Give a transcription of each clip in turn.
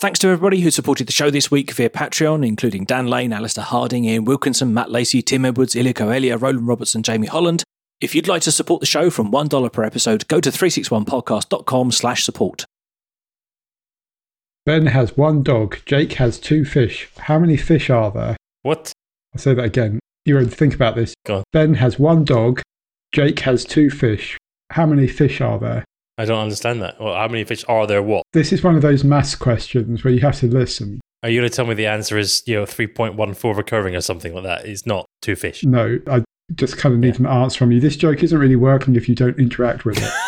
Thanks to everybody who supported the show this week via Patreon, including Dan Lane, Alistair Harding, Ian Wilkinson, Matt Lacey, Tim Edwards, Ilya Coelia, Roland Robertson, Jamie Holland. If you'd like to support the show from $1 per episode, go to 361podcast.com slash support. Ben has one dog. Jake has two fish. How many fish are there? What? I'll say that again. You ready to think about this? Go on. Ben has one dog. Jake has two fish. How many fish are there? I don't understand that. Well, how many fish are there? What? This is one of those maths questions where you have to listen. Are you going to tell me the answer is, you know, 3.14 recurring or something like that? It's not two fish. No, I just kind of need an answer from you. This joke isn't really working if you don't interact with it.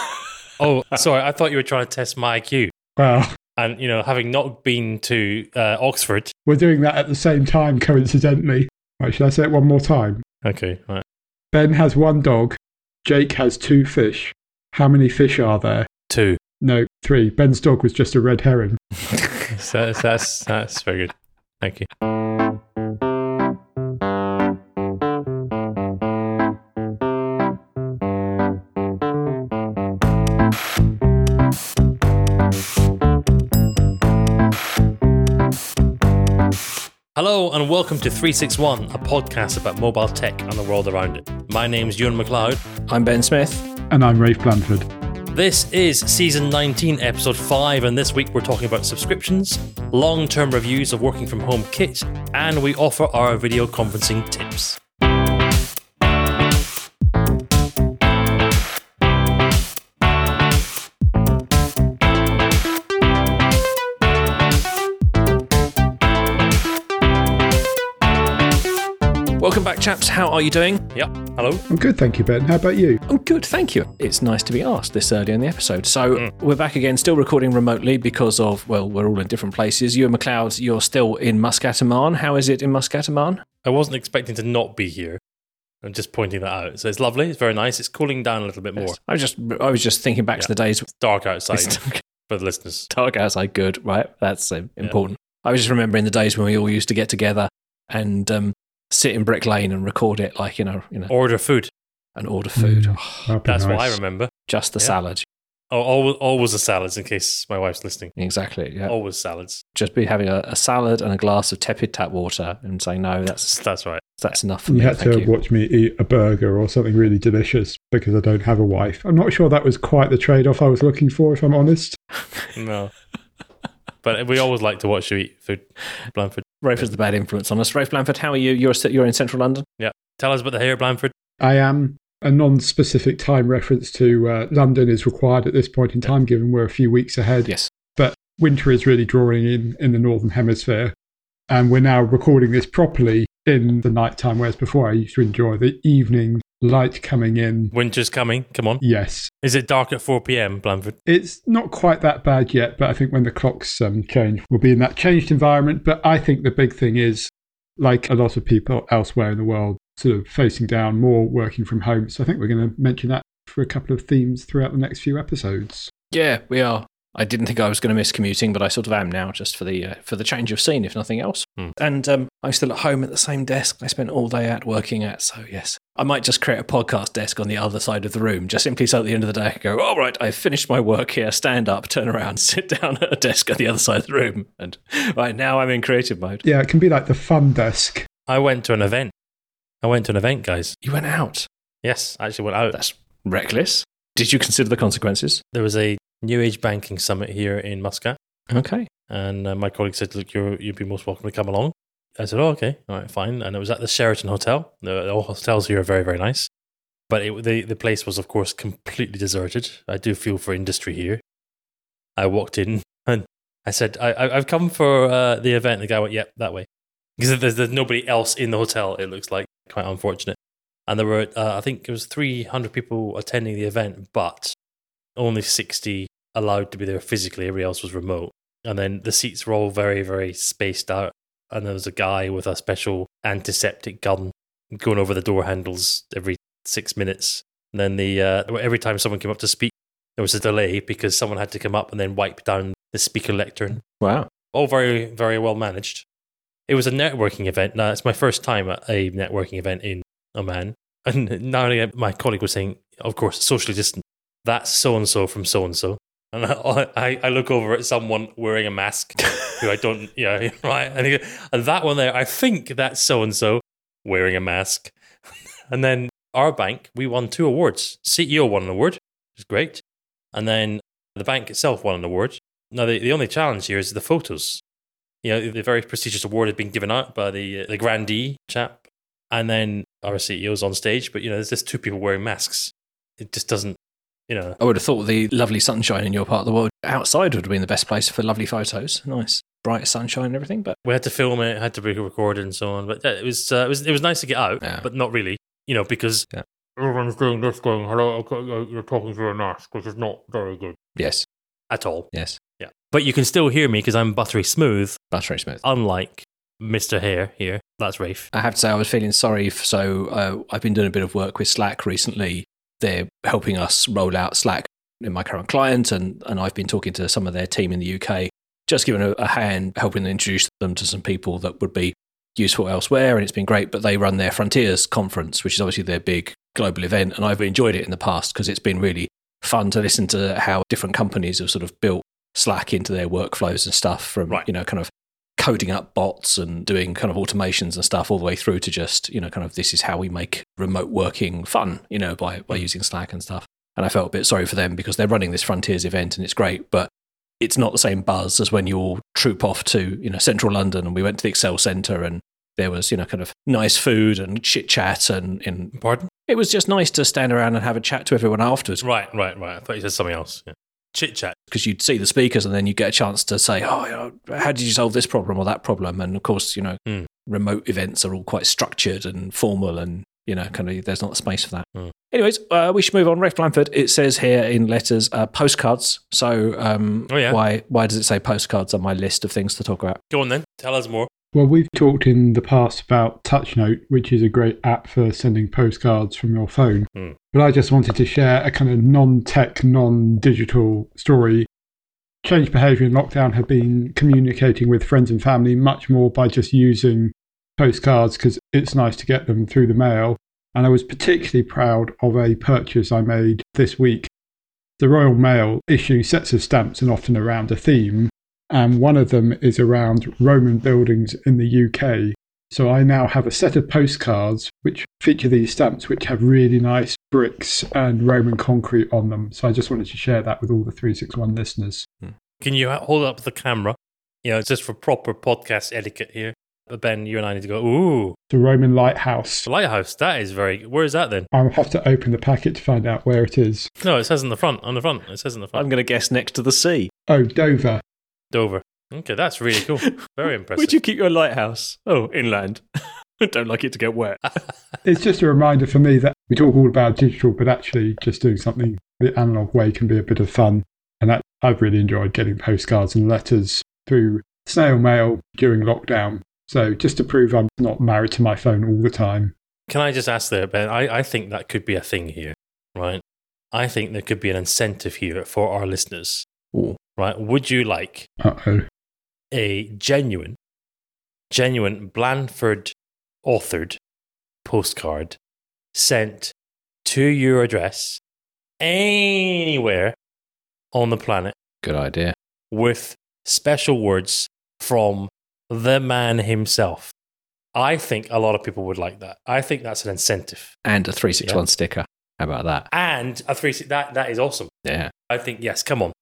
Oh, sorry. I thought you were trying to test my IQ. well, And, you know, having not been to uh, Oxford. we're doing that at the same time, coincidentally. Right, should I say it one more time? Okay, right. Ben has one dog. Jake has two fish. How many fish are there? Two. No, three. Ben's dog was just a red herring. So that's, that's, that's very good. Thank you. Hello and welcome to 361, a podcast about mobile tech and the world around it. My name's Ewan McLeod. I'm Ben Smith. And I'm Rafe Blandford. This is season 19, episode 5, and this week we're talking about subscriptions, long term reviews of working from home kit, and we offer our video conferencing tips. Chaps. How are you doing? Yep. Hello. I'm good, thank you, Ben. How about you? I'm good, thank you. It's nice to be asked this early in the episode. So we're back again, still recording remotely because of, well, we're all in different places. Ewan McLeod, you're still in Muscat Oman. How is it in Muscat Oman? I wasn't expecting to not be here. I'm just pointing that out. So it's lovely. It's very nice. It's cooling down a little bit more. I was just, I was just thinking back to the days It's dark outside It's for the listeners. dark outside. Good, right? That's uh, important. I was just remembering the days when we all used to get together and um, sit in Brick Lane and record it, like you know, you know, Order food. and order food. Mm. Oh, That'd That's what I remember. just the Yeah. salad. Oh, always, always the salads in case my wife's listening. Exactly. Yeah. Always salads. Just be having a, a salad and a glass of tepid tap water and saying, no, that's That's right. that's enough for You me. had Thank to you. watch me eat a burger or something really delicious because I don't have a wife. I'm not sure that was quite the trade off I was looking for, if I'm honest. No. but we always like to watch you eat food, Blandford. Rafe is the bad influence on us. Rafe Blandford, how are you? You're you're in central London. Yeah. Tell us about the hair, Blandford. I am a non specific time reference to uh, London is required at this point in time, given we're a few weeks ahead. Yes. But winter is really drawing in in the Northern Hemisphere. And we're now recording this properly in the nighttime, whereas before I used to enjoy the evening light coming in. Winter's coming. Come on. Yes. Is it dark at 4 p.m., Blandford? It's not quite that bad yet, but I think when the clocks um, change, we'll be in that changed environment. But I think the big thing is, like a lot of people elsewhere in the world, sort of facing down more working from home. So I think we're going to mention that for a couple of themes throughout the next few episodes. Yeah, we are. I didn't think I was going to miss commuting, but I sort of am now, just for the uh, for the change of scene, if nothing else. Hmm. And um, I'm still at home at the same desk I spent all day at working at. So yes, I might just create a podcast desk on the other side of the room, just simply so at the end of the day I can go, all right, I've finished my work here. Stand up, turn around, sit down at a desk at the other side of the room, and right now I'm in creative mode. Yeah, it can be like the fun desk. I went to an event. I went to an event, guys. You went out. Yes, I actually went out. That's reckless. Did you consider the consequences? There was a New Age Banking Summit here in Muscat. Okay. And uh, my colleague said, Look, you're, you'd be most welcome to come along. I said, Oh, okay. All right, fine. And it was at the Sheraton Hotel. The, all hotels here are very, very nice. But it, the, the place was, of course, completely deserted. I do feel for industry here. I walked in and I said, I, I, I've come for uh, the event. The guy went, Yep, that way. Because there's, there's nobody else in the hotel, it looks like. Quite unfortunate. And there were, uh, I think it was 300 people attending the event, but only 60 allowed to be there physically. Everybody else was remote. And then the seats were all very, very spaced out. And there was a guy with a special antiseptic gun going over the door handles every six minutes. And then the uh, every time someone came up to speak, there was a delay because someone had to come up and then wipe down the speaker lectern. Wow. All very, very well managed. It was a networking event. Now, it's my first time at a networking event in Oman. And now my colleague was saying, of course, socially distant. That's so and so from so and so. And I, I, look over at someone wearing a mask who I don't, yeah, right. And, he, and that one there, I think that's so and so wearing a mask. and then our bank, we won two awards. CEO won an award, which is great. And then the bank itself won an award. Now, the, the only challenge here is the photos. You know, the very prestigious award had been given out by the, uh, the grandee chap. And then our CEO's on stage, but, you know, there's just two people wearing masks. It just doesn't, you know. I would have thought the lovely sunshine in your part of the world outside would have been the best place for lovely photos. Nice, bright sunshine and everything. But We had to film it, had to be recorded and so on. But yeah, it was, uh, it was, it was nice to get out, Yeah. but not really, you know, because Yeah. everyone's doing this, going, hello, you're talking through a mask, which is not very good yes, at all. yes, Yeah. But you can still hear me because I'm buttery smooth, buttery smooth. unlike Mr. Hare here. That's Rafe. I have to say, I was feeling sorry. f so uh, I've been doing a bit of work with Slack recently. They're helping us roll out Slack in my current client, and, and I've been talking to some of their team in the UK, just giving a, a hand, helping introduce them to some people that would be useful elsewhere. And it's been great. But they run their Frontiers conference, which is obviously their big global event. And I've enjoyed it in the past because it's been really fun to listen to how different companies have sort of built Slack into their workflows and stuff from, Right. you know, kind of coding up bots and doing kind of automations and stuff all the way through to just, you know, kind of this is how we make remote working fun, you know, by, by mm. using Slack and stuff. And I felt a bit sorry for them because they're running this Frontiers event and it's great, but it's not the same buzz as when you all troop off to, you know, central London and we went to the Excel Centre and there was, you know, kind of nice food and chit chat and, and Pardon? it was just nice to stand around and have a chat to everyone afterwards Right, right, right. I thought you said something else. Yeah. Chit chat. because you'd see the speakers and then you get a chance to say, oh, you know, how did you solve this problem or that problem? And of course, you know, Hmm. remote events are all quite structured and formal and, you know, kind of there's not space for that. Hmm. Anyways, uh, we should move on. Rafe Blandford, it says here in letters, uh, postcards. So um, Oh, yeah. why, why does it say postcards on my list of things to talk about? Go on then. Tell us more. Well, we've talked in the past about TouchNote, which is a great app for sending postcards from your phone. Hmm. But I just wanted to share a kind of non tech, non digital story. Change behaviour in lockdown have been communicating with friends and family much more by just using postcards because it's nice to get them through the mail. And I was particularly proud of a purchase I made this week. The Royal Mail issue sets of stamps and often around a theme and one of them is around Roman buildings in the UK. So I now have a set of postcards which feature these stamps, which have really nice bricks and Roman concrete on them. So I just wanted to share that with all the 361 listeners. Hmm. Can you hold up the camera? You know, it's just for proper podcast etiquette here. But Ben, you and I need to go, ooh, The Roman lighthouse. the lighthouse. That is very Where is that then? I'll have to open the packet to find out where it is. No, it says in the front. On the front. It says in the front. I'm going to guess next to the sea. Oh, Dover. Dover. Okay, that's really cool. Very impressive. Where'd you keep your lighthouse? Oh, inland. Don't like it to get wet. It's just a reminder for me that we talk all about digital, but actually just doing something the analog way can be a bit of fun. And that, I've really enjoyed getting postcards and letters through snail mail during lockdown. So just to prove I'm not married to my phone all the time. Can I just ask there, Ben? I, I think that could be a thing here, right? I think there could be an incentive here for our listeners, Ooh. Right? Would you like Uh oh. a genuine, genuine Blandford authored postcard sent to your address anywhere on the planet Good idea. with special words from the man himself. I think a lot of people would like that. I think that's an incentive. And a 361 sticker. How about that? And a three that that is awesome. Yeah. I think yes, come on.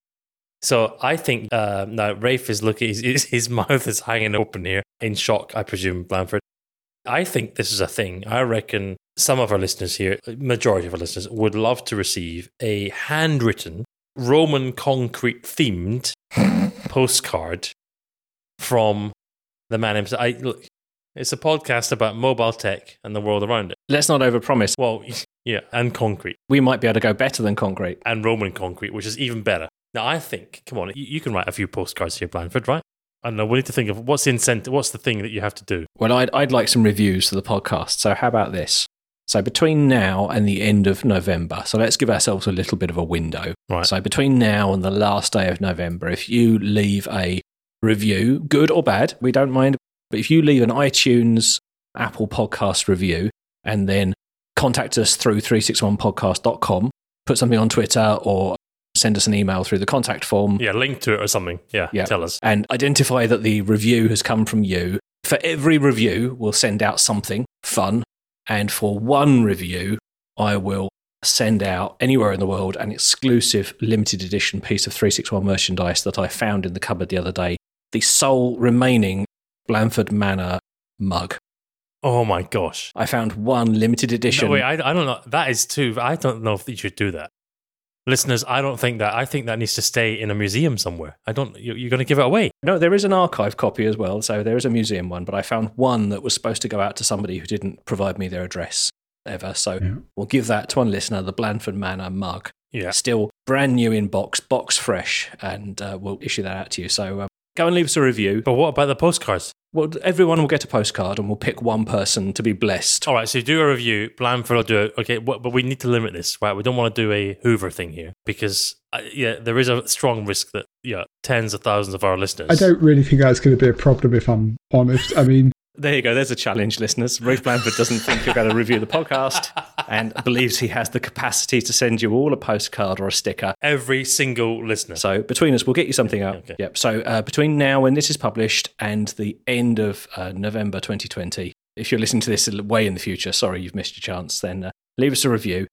So I think uh, now Rafe is looking. His, his, mouth is hanging open here in shock. I presume Blandford. I think this is a thing. I reckon some of our listeners here, majority of our listeners, would love to receive a handwritten Roman concrete themed postcard from the man himself. I look. It's a podcast about mobile tech and the world around it. Let's not overpromise. Well, yeah, and concrete We might be able to go better than concrete. and Roman concrete, which is even better. Now, I think, come on, you, you can write a few postcards here, Blandford, right? I don't know. We need to think of what's the incentive, what's the thing that you have to do. Well, I'd, I'd like some reviews for the podcast. So, how about this? So, between now and the end of November, so let's give ourselves a little bit of a window. Right. So, between now and the last day of November, if you leave a review, good or bad, we don't mind. But if you leave an iTunes, Apple podcast review, and then contact us through 361podcast.com, put something on Twitter or send us an email through the contact form Yeah, link to it or something. Yeah, Yeah. tell us. and identify that the review has come from you. For every review, we'll send out something fun. And for one review, I will send out anywhere in the world an exclusive limited edition piece of 361 merchandise that I found in the cupboard the other day. The sole remaining Blandford Manor mug. Oh my gosh. I found one limited edition. No, wait, I, I don't know. That is too. I don't know if you should do that. Listeners, I don't think that. I think that needs to stay in a museum somewhere. I don't. you- You're going to give it away. No, there is an archive copy as well, so there is a museum one, but I found one that was supposed to go out to somebody who didn't provide me their address ever. So Yeah. we'll give that to one listener, the Blandford Manor mug. Yeah. Still brand new in box, box fresh, and uh, we'll issue that out to you. So um, go and leave us a review. But what about the postcards? Well, everyone will get a postcard, and we'll pick one person to be blessed. All right, so do a review. Blandford will do it. Okay, but but we need to limit this, right? We don't want to do a Hoover thing here because, uh, yeah, there is a strong risk that, yeah, tens of thousands of our listeners. I don't really think that's going to be a problem if I'm honest. I mean, There you go. There's a challenge, listeners. Rafe Blandford doesn't think you're going to review the podcast and believes he has the capacity to send you all a postcard or a sticker. Every single listener. So between us, we'll get you something out. Okay. Yep. So uh, between now when this is published and the end of uh, November 2020, if you're listening to this way in the future, sorry you've missed your chance. Then uh, leave us a review,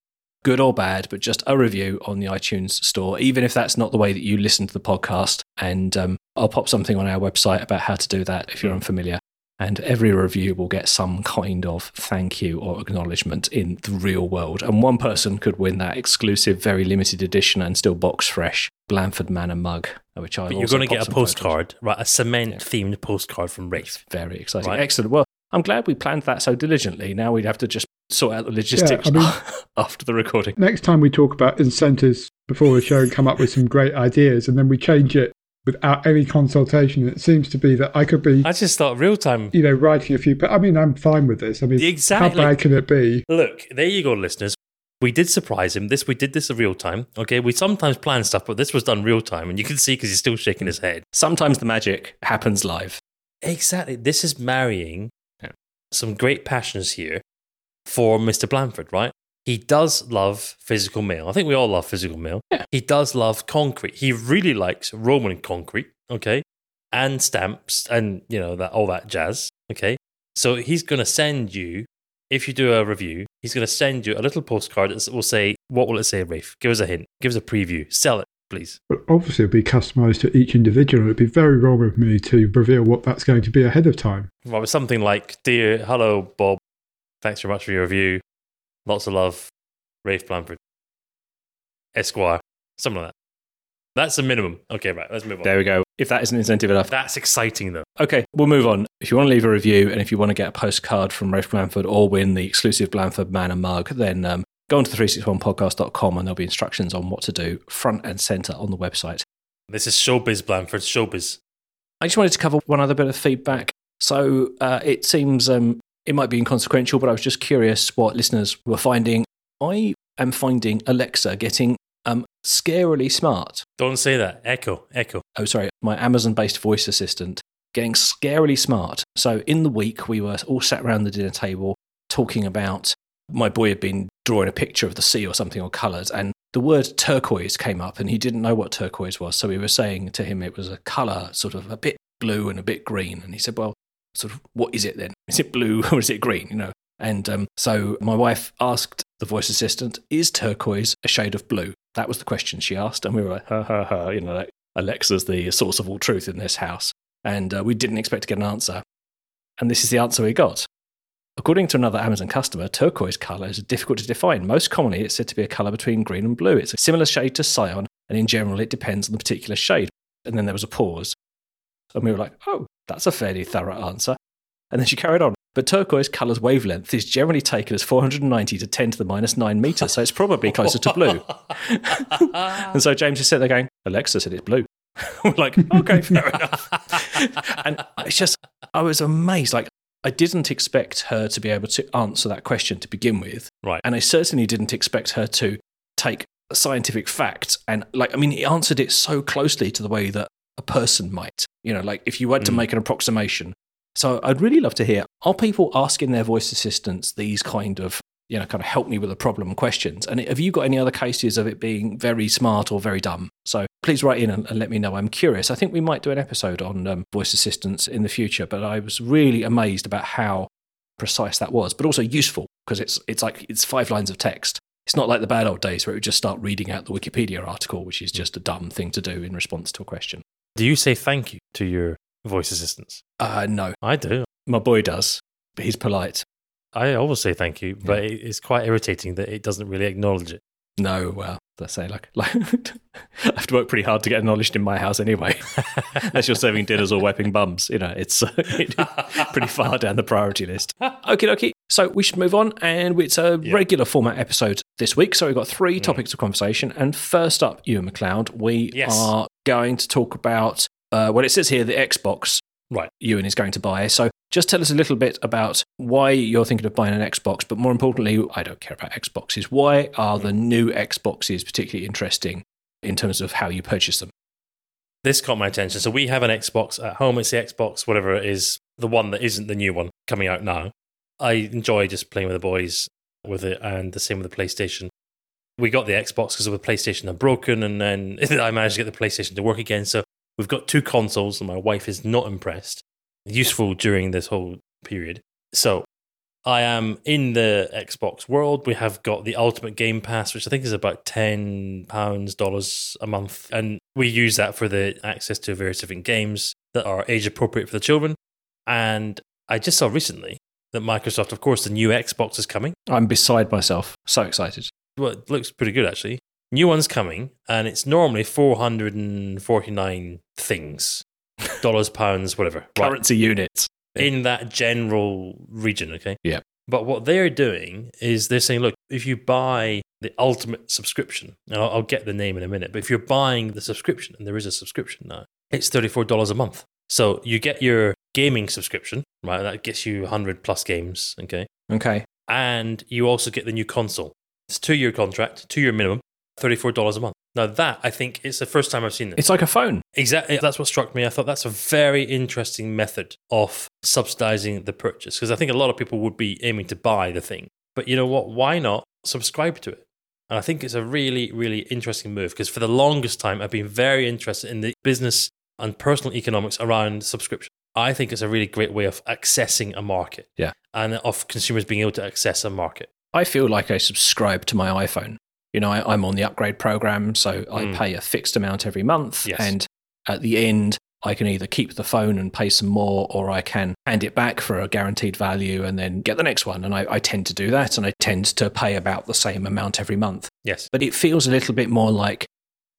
good or bad, but just a review on the iTunes store, even if that's not the way that you listen to the podcast. And um, I'll pop something on our website about how to do that if you're unfamiliar. And every review will get some kind of thank you or acknowledgement in the real world. And one person could win that exclusive, very limited edition and still box fresh Blandford Manor mug, which I but you're going to get a postcard, right? A cement themed postcard from Rafe. Very exciting. Right. Excellent. Well, I'm glad we planned that so diligently. Now we'd have to just sort out the logistics I mean- after the recording. next time we talk about incentives before the show and come up with some great ideas, and then we change it without any consultation. It seems to be that I could be, I just thought real time. you know, writing a few. But I mean, I'm fine with this. I mean, Exactly. how bad can it be? Look, there you go, listeners. We did surprise him. This we did this in real time. Okay, we sometimes plan stuff, but this was done real time, and you can see because he's still shaking his head. Sometimes the magic happens live. Exactly. This is marrying Yeah. some great passions here for Mr. Blandford, right? He does love physical mail. I think we all love physical mail. Yeah. He does love concrete. He really likes Roman concrete, okay? And stamps and, you know, that all that jazz, okay? So he's going to send you if you do a review, he's going to send you a little postcard that will say, what will it say, Rafe? Give us a hint. Give us a preview. Sell it, please. But obviously, it'll be customized to each individual. It'd be very wrong of me to reveal what that's going to be ahead of time. Well, it's something like, Dear, hello, Bob. Thanks very much for your review. Lots of love, Rafe Blandford. Esquire. Something like that. That's the minimum. Okay, right, let's move on. There we go. If that isn't incentive enough. That's exciting, though. Okay, we'll move on. If you want to leave a review and if you want to get a postcard from Rafe Blandford or win the exclusive Blandford Manor mug, then um, go onto the 361podcast.com and there'll be instructions on what to do front and center on the website. This is Showbiz Blandford, Showbiz. I just wanted to cover one other bit of feedback. So uh, it seems um, it might be inconsequential, but I was just curious what listeners were finding. I am finding Alexa getting um, scarily smart. Don't say that. Echo, echo. oh sorry, my Amazon-based voice assistant getting scarily smart. So in the week, we were all sat around the dinner table talking about my boy had been drawing a picture of the sea or something or colours, and the word turquoise came up, and he didn't know what turquoise was. So we were saying to him it was a colour, sort of a bit blue and a bit green, and he said, "Well, sort of, what is it then? Is it blue or is it green?" You know. And um, so my wife asked the voice assistant, "Is turquoise a shade of blue?" That was the question she asked, and we were like, "Ha ha ha!" You know, like Alexa's the source of all truth in this house, and uh, we didn't expect to get an answer. And this is the answer we got. According to another Amazon customer, turquoise color is difficult to define. Most commonly, it's said to be a color between green and blue. It's a similar shade to cyan, and in general, it depends on the particular shade. And then there was a pause, and we were like, "Oh, that's a fairly thorough answer." And then she carried on. But turquoise color's wavelength is generally taken as 490 to 10 to the minus 9 meters, so it's probably closer to blue. and so James is sitting there going, Alexa said it's blue. We're like, okay, fair enough. and it's just, I was amazed. Like, I didn't expect her to be able to answer that question to begin with. Right. And I certainly didn't expect her to take scientific facts and, like, I mean, he answered it so closely to the way that a person might. You know, like if you had to Mm. make an approximation. So I'd really love to hear are people asking their voice assistants these kind of you know, kind of help me with the problem questions. And have you got any other cases of it being very smart or very dumb? So please write in and, and let me know. I'm curious. I think we might do an episode on um, voice assistants in the future, but I was really amazed about how precise that was, but also useful because it's it's like it's five lines of text. It's not like the bad old days where it would just start reading out the Wikipedia article, which is just a dumb thing to do in response to a question. Do you say thank you to your voice assistants? Uh, no, I do. my boy does, but he's polite. I always say thank you, but it it's quite irritating that it doesn't really acknowledge it. No, well, let's say like, like I have to work pretty hard to get acknowledged in my house anyway. Unless you're serving dinners or wiping bums, you know, it's pretty far down the priority list. Okay, okay. So we should move on, and it's a Yeah. regular format episode this week. So we've got three topics of conversation, and first up, Ewan McLeod, we Yes. are going to talk about. Uh, well, it says here the Xbox Right. Ewan is going to buy. So just tell us a little bit about why you're thinking of buying an Xbox, but more importantly, I don't care about Xboxes. Why are the new Xboxes particularly interesting in terms of how you purchase them? This caught my attention. So we have an Xbox at home. It's the Xbox, whatever it is, the one that isn't the new one coming out now. I enjoy just playing with the boys with it, and the same with the PlayStation. We got the Xbox because of the PlayStation had broken, and then I managed to get the PlayStation to work again. So we've got two consoles, and my wife is not impressed. Useful during this whole period. So I am in the Xbox world. We have got the Ultimate Game Pass, which I think is about ten pounds dollars a month, and we use that for the access to various different games that are age appropriate for the children. And I just saw recently that Microsoft, of course, the new Xbox is coming. I'm beside myself. So excited. Well, it looks pretty good actually. New one's coming, and it's normally four hundred and forty nine things, dollars, pounds, whatever. Right Currency units. in that general region, okay? Yeah. But what they're doing is they're saying, look, if you buy the ultimate subscription, and I'll, I'll get the name in a minute, but if you're buying the subscription, and there is a subscription now, it's $34 a month. So you get your gaming subscription, right? That gets you 100 plus games, okay? Okay. And you also get the new console. It's a two year contract, two year minimum, $34 a month. Now, that I think is the first time I've seen this. It's like a phone. Exactly. That's what struck me. I thought that's a very interesting method of subsidizing the purchase because I think a lot of people would be aiming to buy the thing. But you know what? Why not subscribe to it? And I think it's a really, really interesting move because for the longest time, I've been very interested in the business and personal economics around subscription. I think it's a really great way of accessing a market. Yeah. And of consumers being able to access a market. I feel like I subscribe to my iPhone. You know, I, I'm on the upgrade program, so I Mm. pay a fixed amount every month. Yes. And at the end, I can either keep the phone and pay some more, or I can hand it back for a guaranteed value and then get the next one. And I, I tend to do that, and I tend to pay about the same amount every month. Yes. But it feels a little bit more like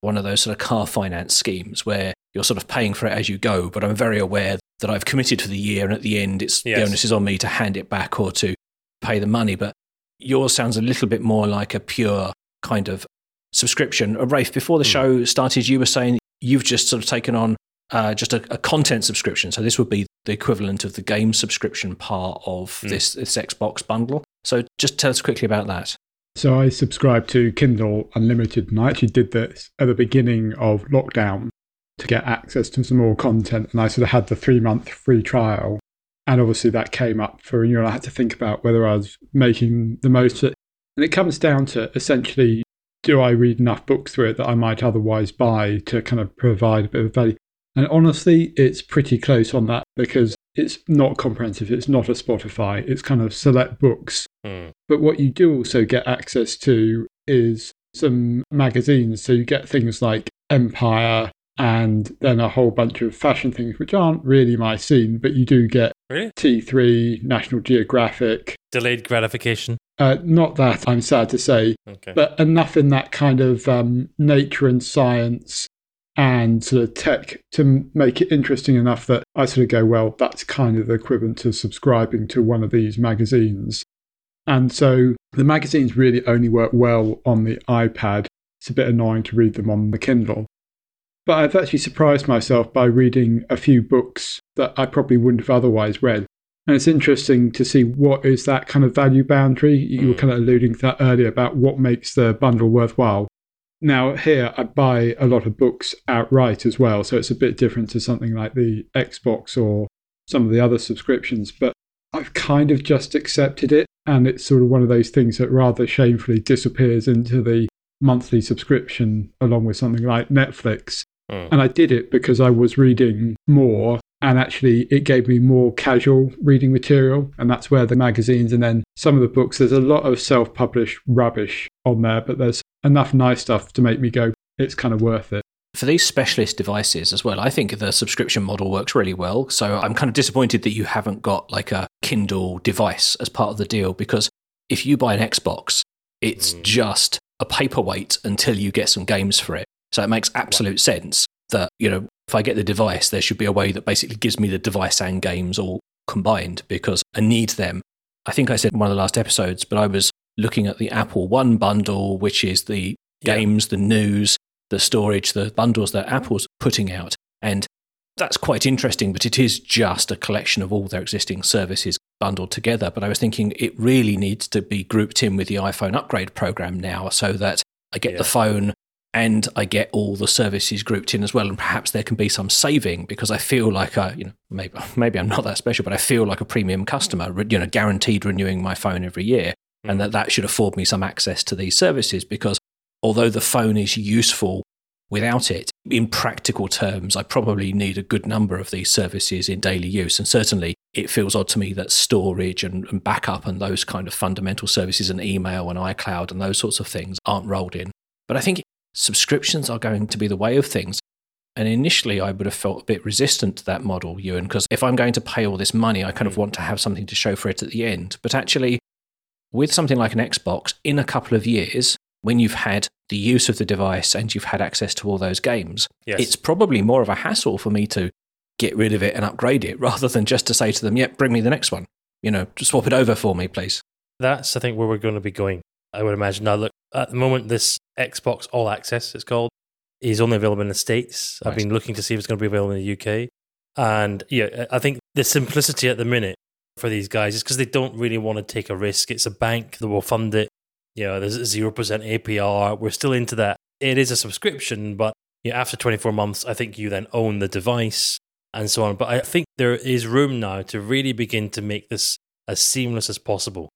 one of those sort of car finance schemes where you're sort of paying for it as you go. But I'm very aware that I've committed for the year, and at the end, it's the onus is on me to hand it back or to pay the money. But yours sounds a little bit more like a pure kind of subscription. Uh, Rafe, before the Hmm. show started, you were saying you've just sort of taken on uh, just a, a content subscription. So this would be the equivalent of the game subscription part of Hmm. this, this Xbox bundle. So just tell us quickly about that. So I subscribed to Kindle Unlimited, and I actually did this at the beginning of lockdown to get access to some more content. And I sort of had the three month free trial. And obviously that came up for renewal. I had to think about whether I was making the most of it. And it comes down to essentially, do I read enough books through it that I might otherwise buy to kind of provide a bit of value? And honestly, it's pretty close on that because it's not comprehensive. It's not a Spotify. It's kind of select books Hmm. but what you do also get access to is some magazines. So you get things like Empire and then a whole bunch of fashion things, which aren't really my scene, but you do get Really? T3, National Geographic. Delayed gratification. Uh, not that, I'm sad to say, Okay. but enough in that kind of um, nature and science and sort of tech to make it interesting enough that I sort of go, well, that's kind of the equivalent to subscribing to one of these magazines. And so the magazines really only work well on the iPad. It's a bit annoying to read them on the Kindle. But I've actually surprised myself by reading a few books that I probably wouldn't have otherwise read. And it's interesting to see what is that kind of value boundary. You were Mm. kind of alluding to that earlier about what makes the bundle worthwhile. Now, here I buy a lot of books outright as well, so it's a bit different to something like the Xbox or some of the other subscriptions. But I've kind of just accepted it. And it's sort of one of those things that rather shamefully disappears into the monthly subscription along with something like Netflix. Mm. And I did it because I was reading more and actually it gave me more casual reading material. And that's where the magazines and then some of the books, there's a lot of self published rubbish on there, but there's enough nice stuff to make me go, it's kind of worth it. For these specialist devices as well, I think the subscription model works really well. So I'm kind of disappointed that you haven't got like a Kindle device as part of the deal because if you buy an Xbox, it's Mm. just a paperweight until you get some games for it. So it makes absolute sense that, you know, if I get the device, there should be a way that basically gives me the device and games all combined because I need them. I think I said in one of the last episodes, but I was looking at the Apple One bundle, which is the Yeah. games, the news, the storage, the bundles that Apple's putting out. And that's quite interesting, but it is just a collection of all their existing services bundled together. But I was thinking it really needs to be grouped in with the iPhone upgrade program now so that I get Yeah. the phone and I get all the services grouped in as well. And perhaps there can be some saving because I feel like a, you know, maybe, maybe I'm not that special, but I feel like a premium customer, you know, guaranteed renewing my phone every year. And Mm. that that should afford me some access to these services because although the phone is useful without it, in practical terms, I probably need a good number of these services in daily use. And certainly it feels odd to me that storage and, and backup and those kind of fundamental services and email and iCloud and those sorts of things aren't rolled in. But I think subscriptions are going to be the way of things. And initially, I would have felt a bit resistant to that model, Ewan, because if I'm going to pay all this money, I kind of hmm. want to have something to show for it at the end. But actually, with something like an Xbox, in a couple of years, when you've had the use of the device and you've had access to all those games, Yes. it's probably more of a hassle for me to get rid of it and upgrade it rather than just to say to them, yep, bring me the next one. You know, swap it over for me, please. That's, I think, where we're going to be going. I would imagine. Now, look, at the moment, this Xbox All Access, it's called, is only available in the States. I've been looking to see if it's going to be available in the UK. And yeah, I think the simplicity at the minute for these guys is because they don't really want to take a risk. It's a bank that will fund it. You know, there's a 0% APR. We're still into that. It is a subscription, but you know, after 24 months, I think you then own the device and so on. But I think there is room now to really begin to make this as seamless as possible.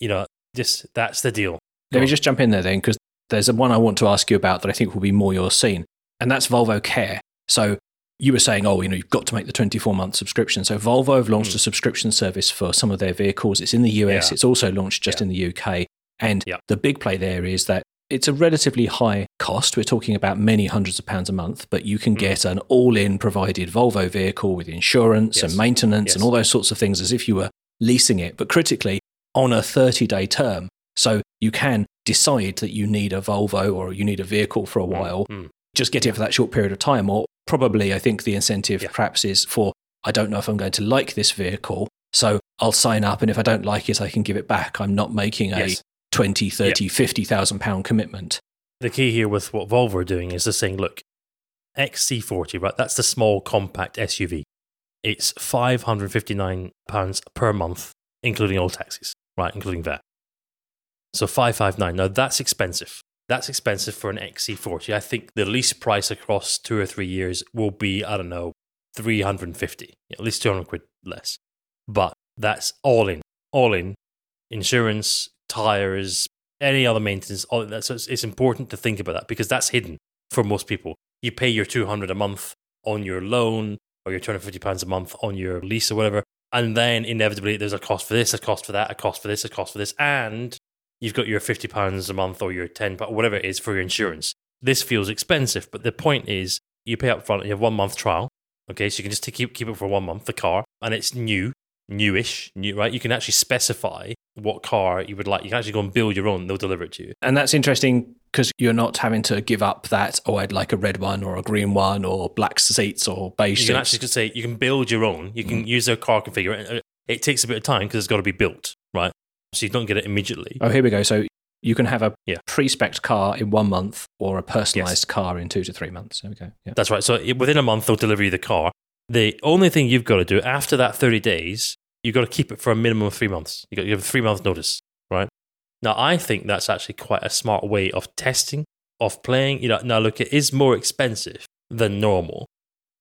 You know, just that's the deal. Let me just jump in there then, because there's a one I want to ask you about that I think will be more your scene, and that's Volvo Care. So you were saying, oh, you know, you've got to make the 24 month subscription. So Volvo have launched Mm. a subscription service for some of their vehicles. It's in the US. Yeah. It's also launched just Yeah. in the UK. And Yeah. the big play there is that it's a relatively high cost. We're talking about many hundreds of pounds a month, but you can Mm. get an all in provided Volvo vehicle with insurance and Yes. maintenance and all those sorts of things as if you were leasing it, but critically on a 30 day term. So you can decide that you need a Volvo or you need a vehicle for a while, Mm. just get it for that short period of time. Or probably, I think the incentive Yeah. perhaps is for, I don't know if I'm going to like this vehicle. So I'll sign up. And if I don't like it, I can give it back. I'm not making a Yes. 20, 30, 50,000 pound commitment. The key here with what Volvo are doing is they're saying, look, XC40, right? That's the small compact SUV. It's £559 per month, including all taxes, right? Including that. So 559. Now that's expensive. That's expensive for an XC40. I think the lease price across two or three years will be, I don't know, 350, at least 200 quid less. But that's all in, all in insurance, tires, any other maintenance. All that. So it's, it's important to think about that because that's hidden for most people. You pay your 200 a month on your loan or your 250 pounds a month on your lease or whatever. And then inevitably there's a cost for this, a cost for that, a cost for this, a cost for this. And you've got your 50 pounds a month or your 10 pounds, whatever it is for your insurance. This feels expensive, but the point is you pay up front you have one month trial. Okay, so you can just keep keep it for one month, the car, and it's new, newish, new, right? You can actually specify what car you would like. You can actually go and build your own, they'll deliver it to you. And that's interesting because you're not having to give up that, oh, I'd like a red one or a green one or black seats or beige You seats. can actually say you can build your own. You can mm. use their car configure. It takes a bit of time because it's got to be built, right? So you don't get it immediately. Oh, here we go. So you can have a Yeah. pre-spec car in one month or a personalized car in two to three months. There we go. Yeah. That's right. So within a month, they'll deliver you the car. The only thing you've got to do after that 30 days, you've got to keep it for a minimum of three months. You've got you have a three month notice, right? Now, I think that's actually quite a smart way of testing, of playing. You know, now look, it is more expensive than normal,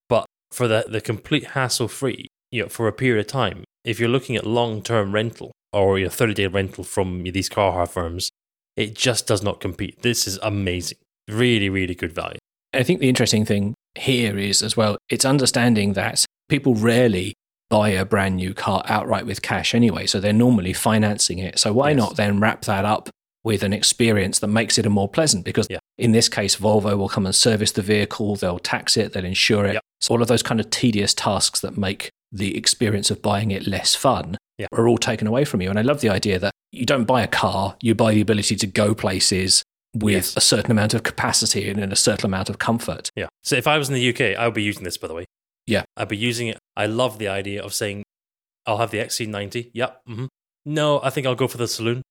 but for the, the complete hassle free, you know, for a period of time, if you're looking at long term rental or your 30 day rental from these car hire firms, it just does not compete. This is amazing. Really, really good value. I think the interesting thing here is as well, it's understanding that people rarely buy a brand new car outright with cash anyway. So they're normally financing it. So why Yes. not then wrap that up with an experience that makes it a more pleasant? Because Yeah. in this case, Volvo will come and service the vehicle, they'll tax it, they'll insure it. Yep. So all of those kind of tedious tasks that make the experience of buying it less fun Yeah. are all taken away from you. And I love the idea that you don't buy a car, you buy the ability to go places with Yes. a certain amount of capacity and in a certain amount of comfort. Yeah. So if I was in the UK, I would be using this, by the way. Yeah. I'd be using it. I love the idea of saying, I'll have the XC90. Yep. hmm No, I think I'll go for the saloon.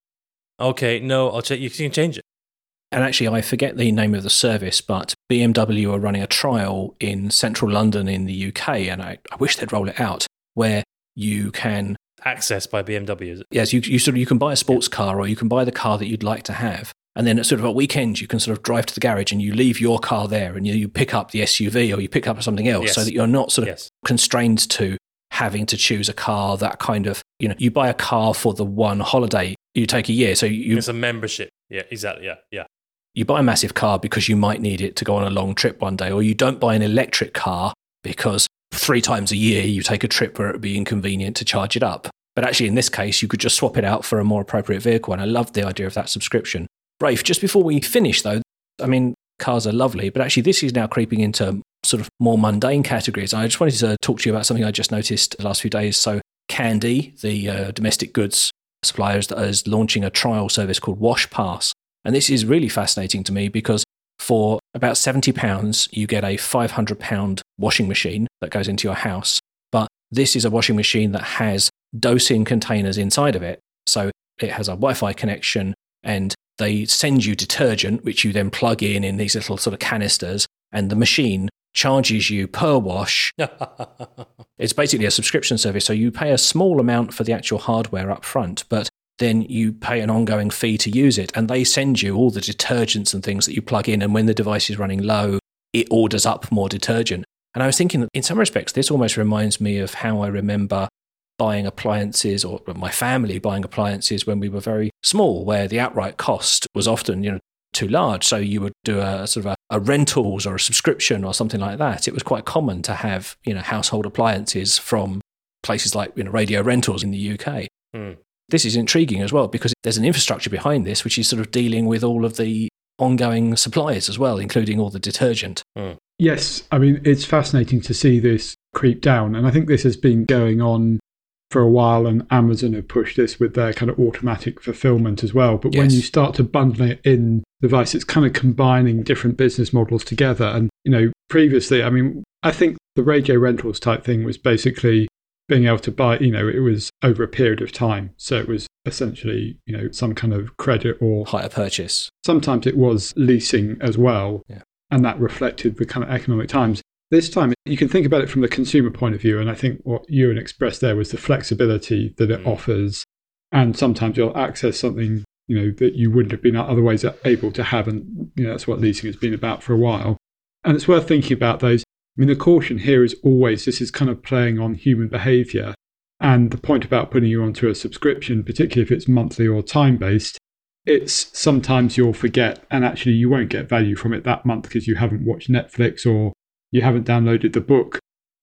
Okay. No, I'll check. You can change it. And actually, I forget the name of the service, but BMW are running a trial in central London in the UK, and I, I wish they'd roll it out where you can, Access by BMW. Is it? yes, you, you sort of you can buy a sports car or you can buy the car that you'd like to have, and then at sort of a weekend, you can sort of drive to the garage and you leave your car there, and you, you pick up the SUV or you pick up something else, so that you're not sort of Yes. constrained to having to choose a car that kind of you know you buy a car for the one holiday you take a year, so you It's a membership. Yeah. Exactly. Yeah. Yeah. You buy a massive car because you might need it to go on a long trip one day, or you don't buy an electric car because three times a year you take a trip where it would be inconvenient to charge it up. But actually, in this case, you could just swap it out for a more appropriate vehicle. And I love the idea of that subscription. Rafe, just before we finish, though, I mean, cars are lovely, but actually, this is now creeping into sort of more mundane categories. I just wanted to talk to you about something I just noticed the last few days. So, Candy, the uh, domestic goods supplier, is- is launching a trial service called WashPass. And this is really fascinating to me because for about £70, you get a £500 washing machine that goes into your house. But this is a washing machine that has dosing containers inside of it. So it has a Wi Fi connection and they send you detergent, which you then plug in in these little sort of canisters. And the machine charges you per wash it's basically a subscription service. So you pay a small amount for the actual hardware up front, but then you pay an ongoing fee to use it. And they send you all the detergents and things that you plug in. And when the device is running low, it orders up more detergent. And I was thinking in some respects, this almost reminds me of how I remember buying appliances or my family buying appliances when we were very small, where the outright cost was often, you know, too large. So you would do a sort of a, a rentals or a subscription or something like that. It was quite common to have, you know, household appliances from places like, you know, radio rentals in the UK. Hmm. This is intriguing as well because there's an infrastructure behind this, which is sort of dealing with all of the ongoing suppliers as well, including all the detergent. Hmm. Yes, I mean, it's fascinating to see this creep down. And I think this has been going on for a while, and Amazon have pushed this with their kind of automatic fulfillment as well. But when you start to bundle it in the device, it's kind of combining different business models together. And, you know, previously, I mean, I think the radio rentals type thing was basically being able to buy, you know, it was over a period of time. So it was essentially, you know, some kind of credit or Hire purchase. sometimes it was leasing as well. Yeah. And that reflected the kind of economic times. This time, you can think about it from the consumer point of view. And I think what Ewan expressed there was the flexibility that it Mm. offers. And sometimes you'll access something, you know, that you wouldn't have been otherwise able to have. And, you know, that's what leasing has been about for a while. And it's worth thinking about those. I mean, the caution here is always this is kind of playing on human behavior. And the point about putting you onto a subscription, particularly if it's monthly or time based, it's sometimes you'll forget and actually you won't get value from it that month because you haven't watched Netflix or you haven't downloaded the book.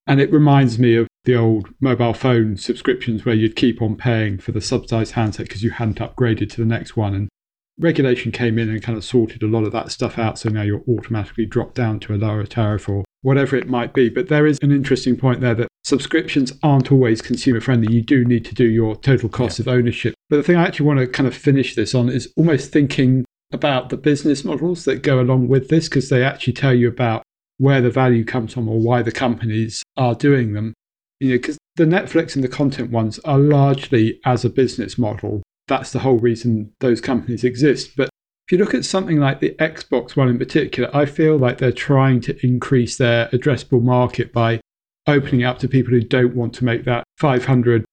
And it reminds me of the old mobile phone subscriptions where you'd keep on paying for the subsidized handset because you hadn't upgraded to the next one. And regulation came in and kind of sorted a lot of that stuff out. So now you're automatically dropped down to a lower tariff or whatever it might be. But there is an interesting point there that subscriptions aren't always consumer friendly. You do need to do your total cost of ownership. But the thing I actually want to kind of finish this on is almost thinking about the business models that go along with this because they actually tell you about where the value comes from or why the companies are doing them. You know, because the Netflix and the content ones are largely as a business model. That's the whole reason those companies exist. But if you look at something like the Xbox one in particular, I feel like they're trying to increase their addressable market by opening up to people who don't want to make that $500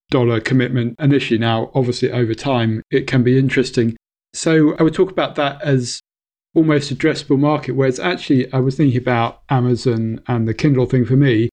commitment initially. Now, obviously, over time, it can be interesting. So I would talk about that as almost addressable market, whereas actually I was thinking about Amazon and the Kindle thing for me.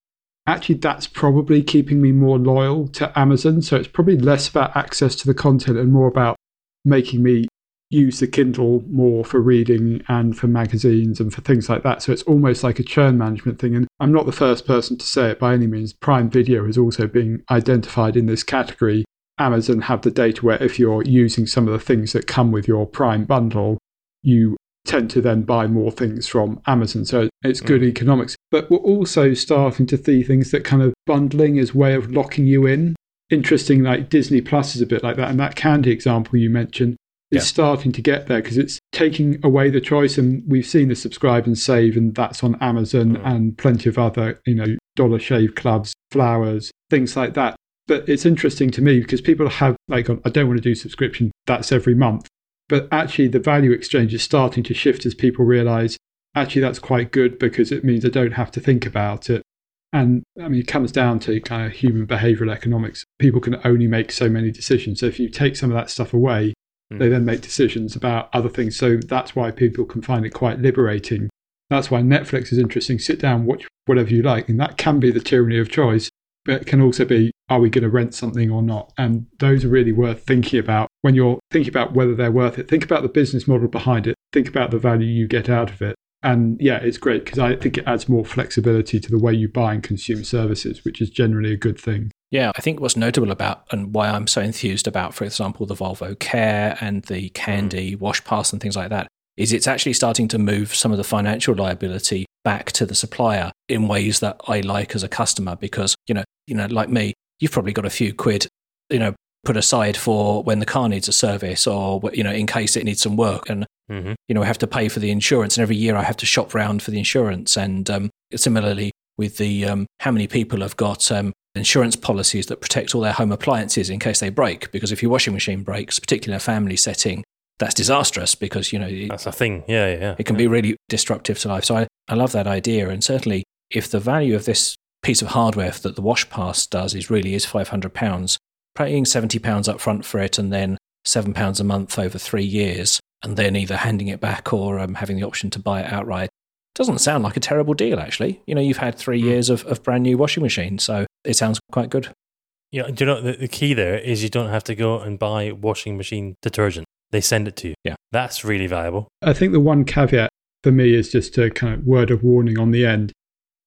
actually that's probably keeping me more loyal to Amazon. So it's probably less about access to the content and more about making me use the Kindle more for reading and for magazines and for things like that. So it's almost like a churn management thing. And I'm not the first person to say it by any means. Prime Video is also being identified in this category. Amazon have the data where if you're using some of the things that come with your Prime bundle, you tend to then buy more things from Amazon. So it's good mm. economics. But we're also starting to see things that kind of bundling is way of locking you in. Interesting, like Disney Plus is a bit like that. And that candy example you mentioned is yeah. starting to get there because it's taking away the choice. And we've seen the subscribe and save, and that's on Amazon mm. and plenty of other, you know, Dollar Shave Clubs, flowers, things like that. But it's interesting to me because people have, like, I don't want to do subscription, that's every month. But actually, the value exchange is starting to shift as people realize actually that's quite good because it means I don't have to think about it. And I mean, it comes down to kind of human behavioral economics. People can only make so many decisions. So if you take some of that stuff away, mm. they then make decisions about other things. So that's why people can find it quite liberating. That's why Netflix is interesting. Sit down, watch whatever you like. And that can be the tyranny of choice, but it can also be are we going to rent something or not? And those are really worth thinking about when you're thinking about whether they're worth it. Think about the business model behind it, think about the value you get out of it. And yeah, it's great because I think it adds more flexibility to the way you buy and consume services, which is generally a good thing. Yeah, I think what's notable about and why I'm so enthused about, for example, the Volvo Care and the Candy mm. WashPass and things like that, is it's actually starting to move some of the financial liability back to the supplier in ways that I like as a customer because, you know, you know, like me, you've probably got a few quid, you know, put aside for when the car needs a service or you know in case it needs some work and mm-hmm. you know I have to pay for the insurance and every year I have to shop around for the insurance and um, similarly with the um, how many people have got um, insurance policies that protect all their home appliances in case they break because if your washing machine breaks particularly in a family setting that's disastrous because you know that's a thing yeah yeah yeah. it can yeah. be really disruptive to life so I, I love that idea and certainly if the value of this piece of hardware that the WashPass does is really is 500 pounds paying £70 up front for it and then £7 a month over three years, and then either handing it back or um, having the option to buy it outright doesn't sound like a terrible deal, actually. You know, you've had three mm. years of, of brand new washing machine, so it sounds quite good. Yeah, do you know the, the key there is you don't have to go and buy washing machine detergent. They send it to you. Yeah. That's really valuable. I think the one caveat for me is just a kind of word of warning on the end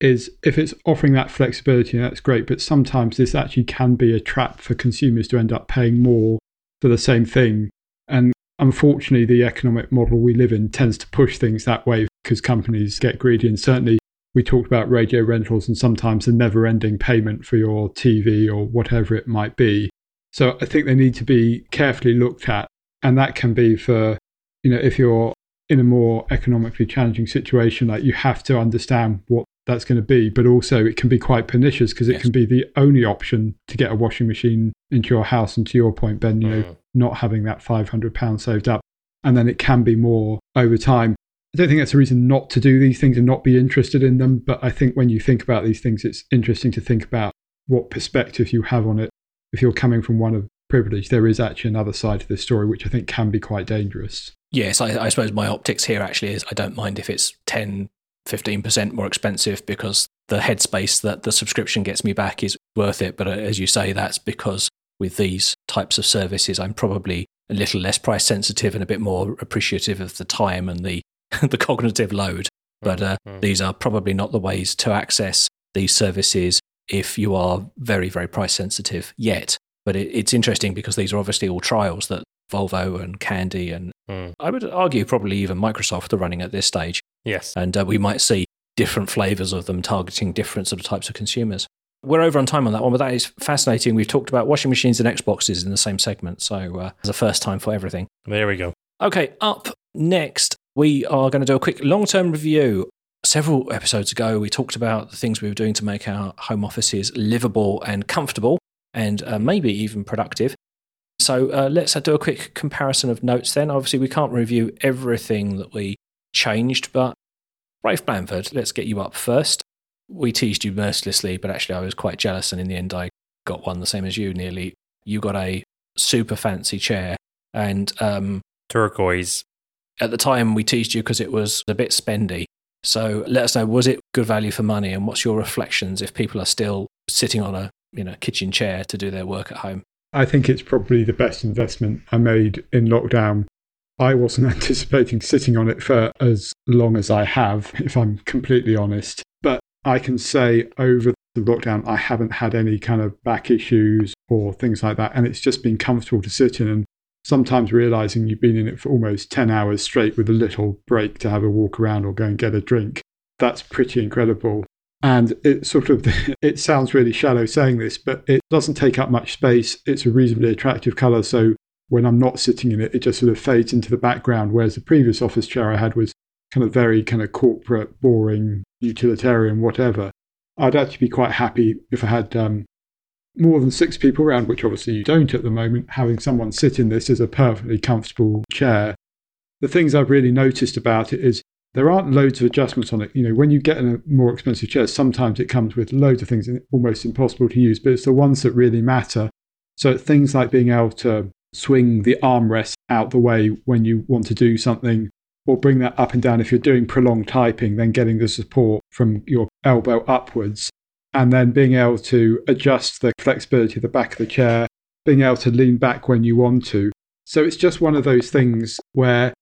is if it's offering that flexibility, that's great. But sometimes this actually can be a trap for consumers to end up paying more for the same thing. And unfortunately, the economic model we live in tends to push things that way because companies get greedy. And certainly, we talked about radio rentals and sometimes the never ending payment for your TV or whatever it might be. So I think they need to be carefully looked at. And that can be for, you know, if you're in a more economically challenging situation, like you have to understand what that's going to be. But also, it can be quite pernicious because it yes. can be the only option to get a washing machine into your house. And to your point, Ben, you mm. Not having that £500 saved up. And then it can be more over time. I don't think that's a reason not to do these things and not be interested in them. But I think when you think about these things, it's interesting to think about what perspective you have on it. If you're coming from one of privilege, there is actually another side to this story, which I think can be quite dangerous. Yes, I, I suppose my optics here actually is I don't mind if it's 10, 15% more expensive because the headspace that the subscription gets me back is worth it. But uh, as you say, that's because with these types of services, I'm probably a little less price sensitive and a bit more appreciative of the time and the, the cognitive load. But uh, mm-hmm. these are probably not the ways to access these services if you are very, very price sensitive yet. But it, it's interesting because these are obviously all trials that Volvo and Candy and mm. I would argue probably even Microsoft are running at this stage. Yes. And uh, we might see different flavors of them targeting different sort of types of consumers. We're over on time on that one, but that is fascinating. We've talked about washing machines and Xboxes in the same segment. So uh, there's a first time for everything. There we go. Okay, up next, we are going to do a quick long term review. Several episodes ago, we talked about the things we were doing to make our home offices livable and comfortable and uh, maybe even productive. So uh, let's do a quick comparison of notes then. Obviously, we can't review everything that we changed, but Rafe Blandford, let's get you up first. We teased you mercilessly, but actually, I was quite jealous, and in the end, I got one the same as you nearly. You got a super fancy chair, and um, turquoise. At the time, we teased you because it was a bit spendy. So let us know, was it good value for money? And what's your reflections if people are still sitting on a you know kitchen chair to do their work at home? I think it's probably the best investment I made in lockdown. I wasn't anticipating sitting on it for as long as I have, if I'm completely honest. I can say over the lockdown, I haven't had any kind of back issues or things like that. And it's just been comfortable to sit in. And sometimes realizing you've been in it for almost 10 hours straight with a little break to have a walk around or go and get a drink. That's pretty incredible. And it sort of, it sounds really shallow saying this, but it doesn't take up much space. It's a reasonably attractive color. So when I'm not sitting in it, it just sort of fades into the background. Whereas the previous office chair I had was kind of very kind of corporate, boring, utilitarian, whatever. I'd actually be quite happy if I had um, more than six people around, which obviously you don't at the moment, having someone sit in this is a perfectly comfortable chair. The things I've really noticed about it is there aren't loads of adjustments on it. You know, when you get in a more expensive chair, sometimes it comes with loads of things almost impossible to use, but it's the ones that really matter. So things like being able to swing the armrest out the way when you want to do something, or bring that up and down if you're doing prolonged typing, then getting the support from your elbow upwards and then being able to adjust the flexibility of the back of the chair, being able to lean back when you want to. So it's just one of those things where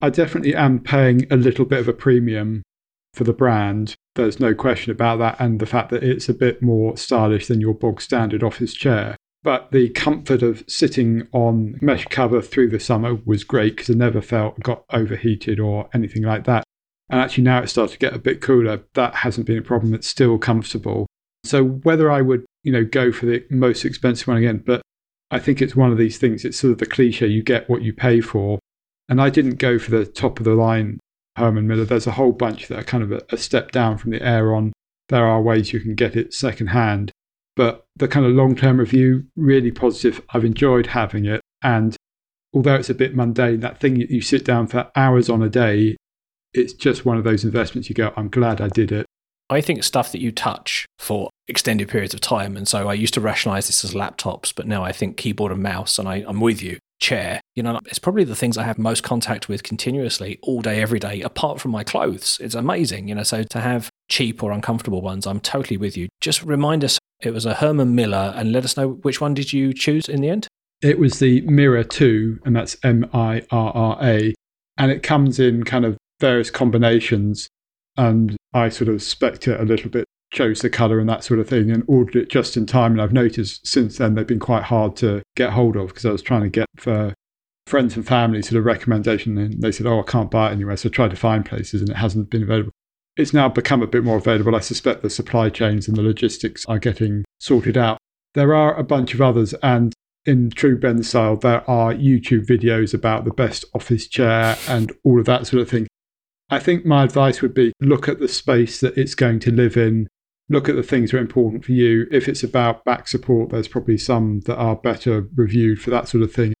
I definitely am paying a little bit of a premium for the brand. There's no question about that, and the fact that it's a bit more stylish than your bog standard office chair. But the comfort of sitting on mesh cover through the summer was great because I never felt got overheated or anything like that. And actually, now it started to get a bit cooler. That hasn't been a problem. It's still comfortable. So whether I would, you know, go for the most expensive one again, but I think it's one of these things. It's sort of the cliche: you get what you pay for. And I didn't go for the top of the line Herman Miller. There's a whole bunch that are kind of a, a step down from the Aeron. There are ways you can get it secondhand, but the kind of long term review really positive. I've enjoyed having it, and although it's a bit mundane, that thing you sit down for hours on a day it's just one of those investments you go, I'm glad I did it. I think stuff that you touch for extended periods of time. And so I used to rationalize this as laptops, but now I think keyboard and mouse, and I, I'm with you. Chair, you know, it's probably the things I have most contact with continuously all day, every day, apart from my clothes. It's amazing, you know. So to have cheap or uncomfortable ones, I'm totally with you. Just remind us it was a Herman Miller and let us know which one did you choose in the end? It was the Mirra 2, and that's M I R R A. And it comes in kind of various combinations. And I sort of spec'd it a little bit, chose the colour and that sort of thing, and ordered it just in time. And I've noticed since then they've been quite hard to get hold of because I was trying to get for friends and family sort of recommendation. And they said, oh, I can't buy it anywhere. So I tried to find places and it hasn't been available. It's now become a bit more available. I suspect the supply chains and the logistics are getting sorted out. There are a bunch of others, and in true Ben style, there are YouTube videos about the best office chair and all of that sort of thing. I think my advice would be look at the space that it's going to live in, look at the things that are important for you. If it's about back support, there's probably some that are better reviewed for that sort of thing.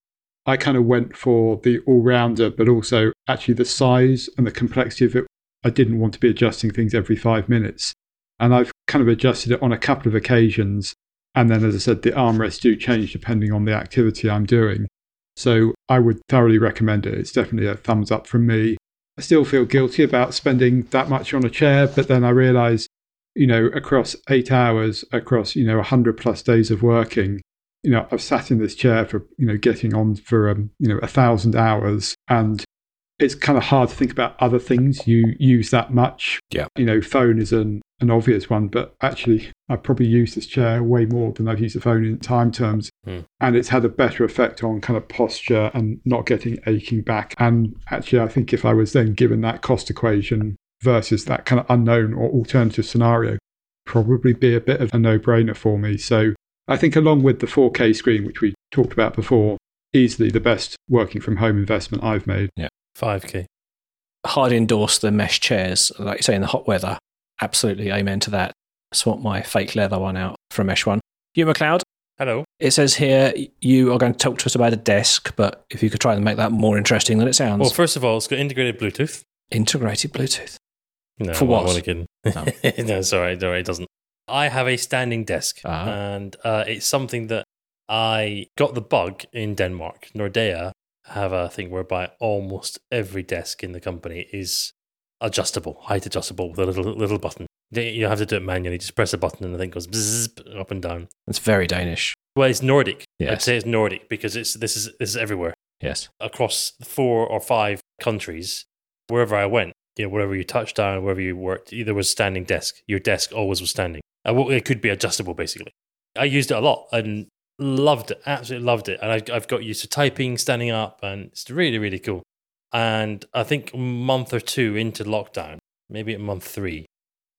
I kind of went for the all rounder, but also actually the size and the complexity of it. I didn't want to be adjusting things every five minutes. And I've kind of adjusted it on a couple of occasions. And then, as I said, the armrests do change depending on the activity I'm doing. So I would thoroughly recommend it. It's definitely a thumbs up from me. I still feel guilty about spending that much on a chair, but then I realize, you know, across eight hours, across, you know, 100 plus days of working, you know, I've sat in this chair for, you know, getting on for, um, you know, a thousand hours. And it's kind of hard to think about other things you use that much. Yeah. You know, phone is an, an obvious one, but actually, I probably use this chair way more than I've used the phone in time terms. Mm. And it's had a better effect on kind of posture and not getting aching back. And actually, I think if I was then given that cost equation versus that kind of unknown or alternative scenario, probably be a bit of a no brainer for me. So I think, along with the 4K screen, which we talked about before, easily the best working from home investment I've made. Yeah. 5K. Hard endorse the mesh chairs, like you say in the hot weather. Absolutely, amen to that. Swap my fake leather one out for a mesh one. Ewan McLeod, Hello. it says here you are going to talk to us about a desk, but if you could try and make that more interesting than it sounds. Well, first of all, it's got integrated Bluetooth. Integrated Bluetooth. No, For I'm what? kidding. No. no, sorry, it doesn't. I have a standing desk, Ah. and uh, it's something that I got the bug in Denmark. Nordea have a thing whereby almost every desk in the company is adjustable, height adjustable with a little little button. You don't have to do it manually. Just press a button and the thing goes bzzz, up and down. It's very Danish. Well, it's Nordic. I'd say it's Nordic because it's this is this is everywhere Yes. across four or five countries. Wherever I went, you know, wherever you touched down, wherever you worked, either was standing desk. Your desk always was standing. It could be adjustable, basically. I used it a lot and loved it. Absolutely loved it. And I, I've got used to typing, standing up, and it's really, really cool. And I think a month or two into lockdown, maybe at month three,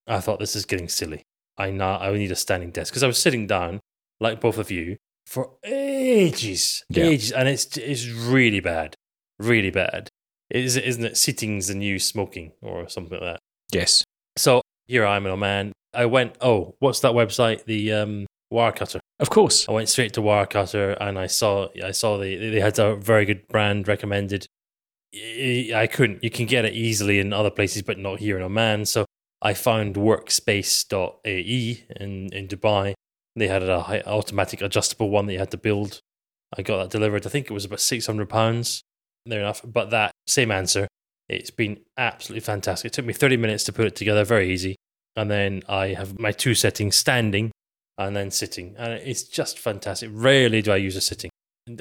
I thought this is getting silly. I now I need a standing desk because I was sitting down like both of you for ages, Yeah. ages, and it's it's really bad, really bad. Is isn't it? Sitting's the new smoking or something like that. Yes. So here I am, a man. I went. Oh, what's that website? The um, Wirecutter. Of course. I went straight to Wirecutter and I saw I saw they they had a very good brand recommended. I couldn't. You can get it easily in other places, but not here in Oman. So I found Workspace.ae in in Dubai. They had a high, automatic adjustable one that you had to build. I got that delivered. I think it was about six hundred pounds. There enough, but that same answer. It's been absolutely fantastic. It took me thirty minutes to put it together. Very easy. And then I have my two settings standing and then sitting. And it's just fantastic. Rarely do I use a sitting.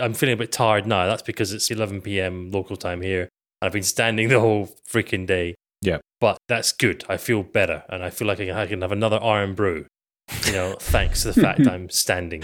I'm feeling a bit tired now. That's because it's 11 p.m. local time here. And I've been standing the whole freaking day. Yeah. But that's good. I feel better. And I feel like I can, I can have another Irn-Bru, you know, thanks to the fact I'm standing.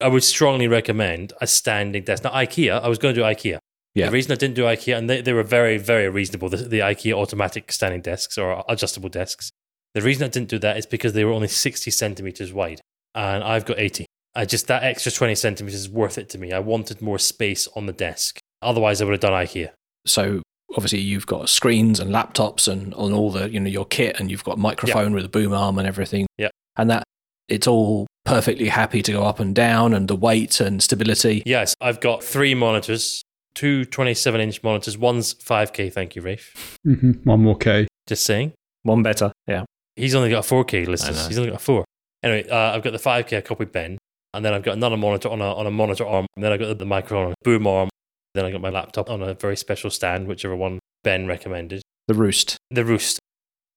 I would strongly recommend a standing desk. Now, IKEA, I was going to do IKEA. Yeah. The reason I didn't do IKEA, and they, they were very, very reasonable, the, the IKEA automatic standing desks or adjustable desks. The reason I didn't do that is because they were only 60 centimeters wide and I've got 80. I just, that extra 20 centimeters is worth it to me. I wanted more space on the desk. Otherwise, I would have done IKEA. So obviously you've got screens and laptops and on all the you know your kit and you've got a microphone with a boom arm and everything. Yeah. And that it's all perfectly happy to go up and down and the weight and stability. Yes, I've got three monitors, two 27 inch monitors. One's 5K, thank you, Rafe. hmm One more K. Just saying. One better. Yeah. He's only got a 4K list. He's only got a four. Anyway, uh, I've got the 5K I copied Ben, and then I've got another monitor on a, on a monitor arm, and then I've got the microphone on a boom arm, then I got my laptop on a very special stand, whichever one Ben recommended. The roost. The Roost.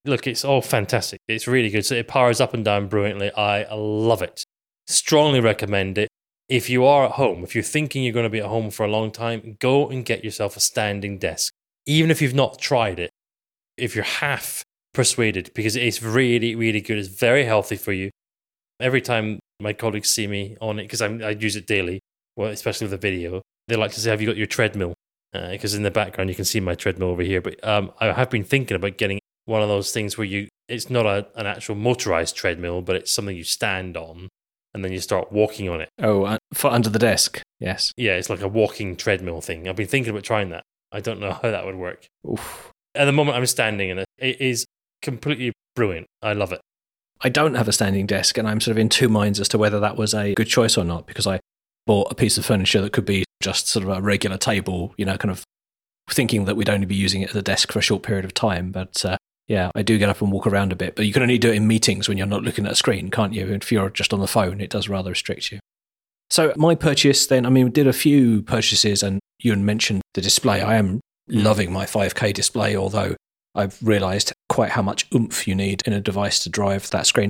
Look, it's all fantastic. It's really good. So it powers up and down brilliantly. I love it. Strongly recommend it. If you are at home, if you're thinking you're going to be at home for a long time, go and get yourself a standing desk. Even if you've not tried it, if you're half persuaded, because it's really, really good. It's very healthy for you. Every time my colleagues see me on it, because I use it daily, well, especially with the video, they like to say, Have you got your treadmill? Because in the background, you can see my treadmill over here. But um, I have been thinking about getting one of those things where you it's not a, an actual motorized treadmill, but it's something you stand on and then you start walking on it. Oh, uh, for under the desk. Yes. Yeah, it's like a walking treadmill thing. I've been thinking about trying that. I don't know how that would work. Oof. At the moment, I'm standing in it. It is completely brilliant. I love it. I don't have a standing desk, and I'm sort of in two minds as to whether that was a good choice or not because I bought a piece of furniture that could be just sort of a regular table, you know, kind of thinking that we'd only be using it as a desk for a short period of time. But uh, yeah, I do get up and walk around a bit, but you can only do it in meetings when you're not looking at a screen, can't you? If you're just on the phone, it does rather restrict you. So my purchase then, I mean, we did a few purchases and you mentioned the display. I am loving my 5K display, although I've realized quite how much oomph you need in a device to drive that screen.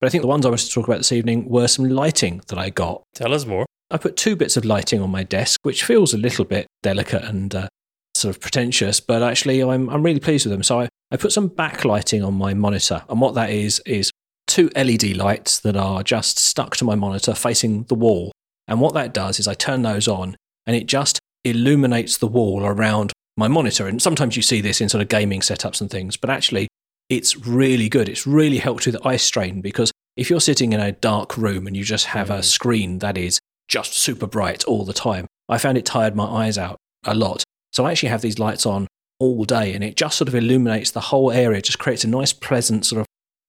But I think the ones I wanted to talk about this evening were some lighting that I got. Tell us more. I put two bits of lighting on my desk, which feels a little bit delicate and uh, sort of pretentious, but actually I'm, I'm really pleased with them. So I, I put some backlighting on my monitor. And what that is, is two LED lights that are just stuck to my monitor facing the wall. And what that does is I turn those on and it just illuminates the wall around my monitor. And sometimes you see this in sort of gaming setups and things, but actually it's really good. It's really helped with eye strain because if you're sitting in a dark room and you just have a Mm. screen that is just super bright all the time, I found it tired my eyes out a lot. So I actually have these lights on all day and it just sort of illuminates the whole area, just creates a nice, pleasant sort of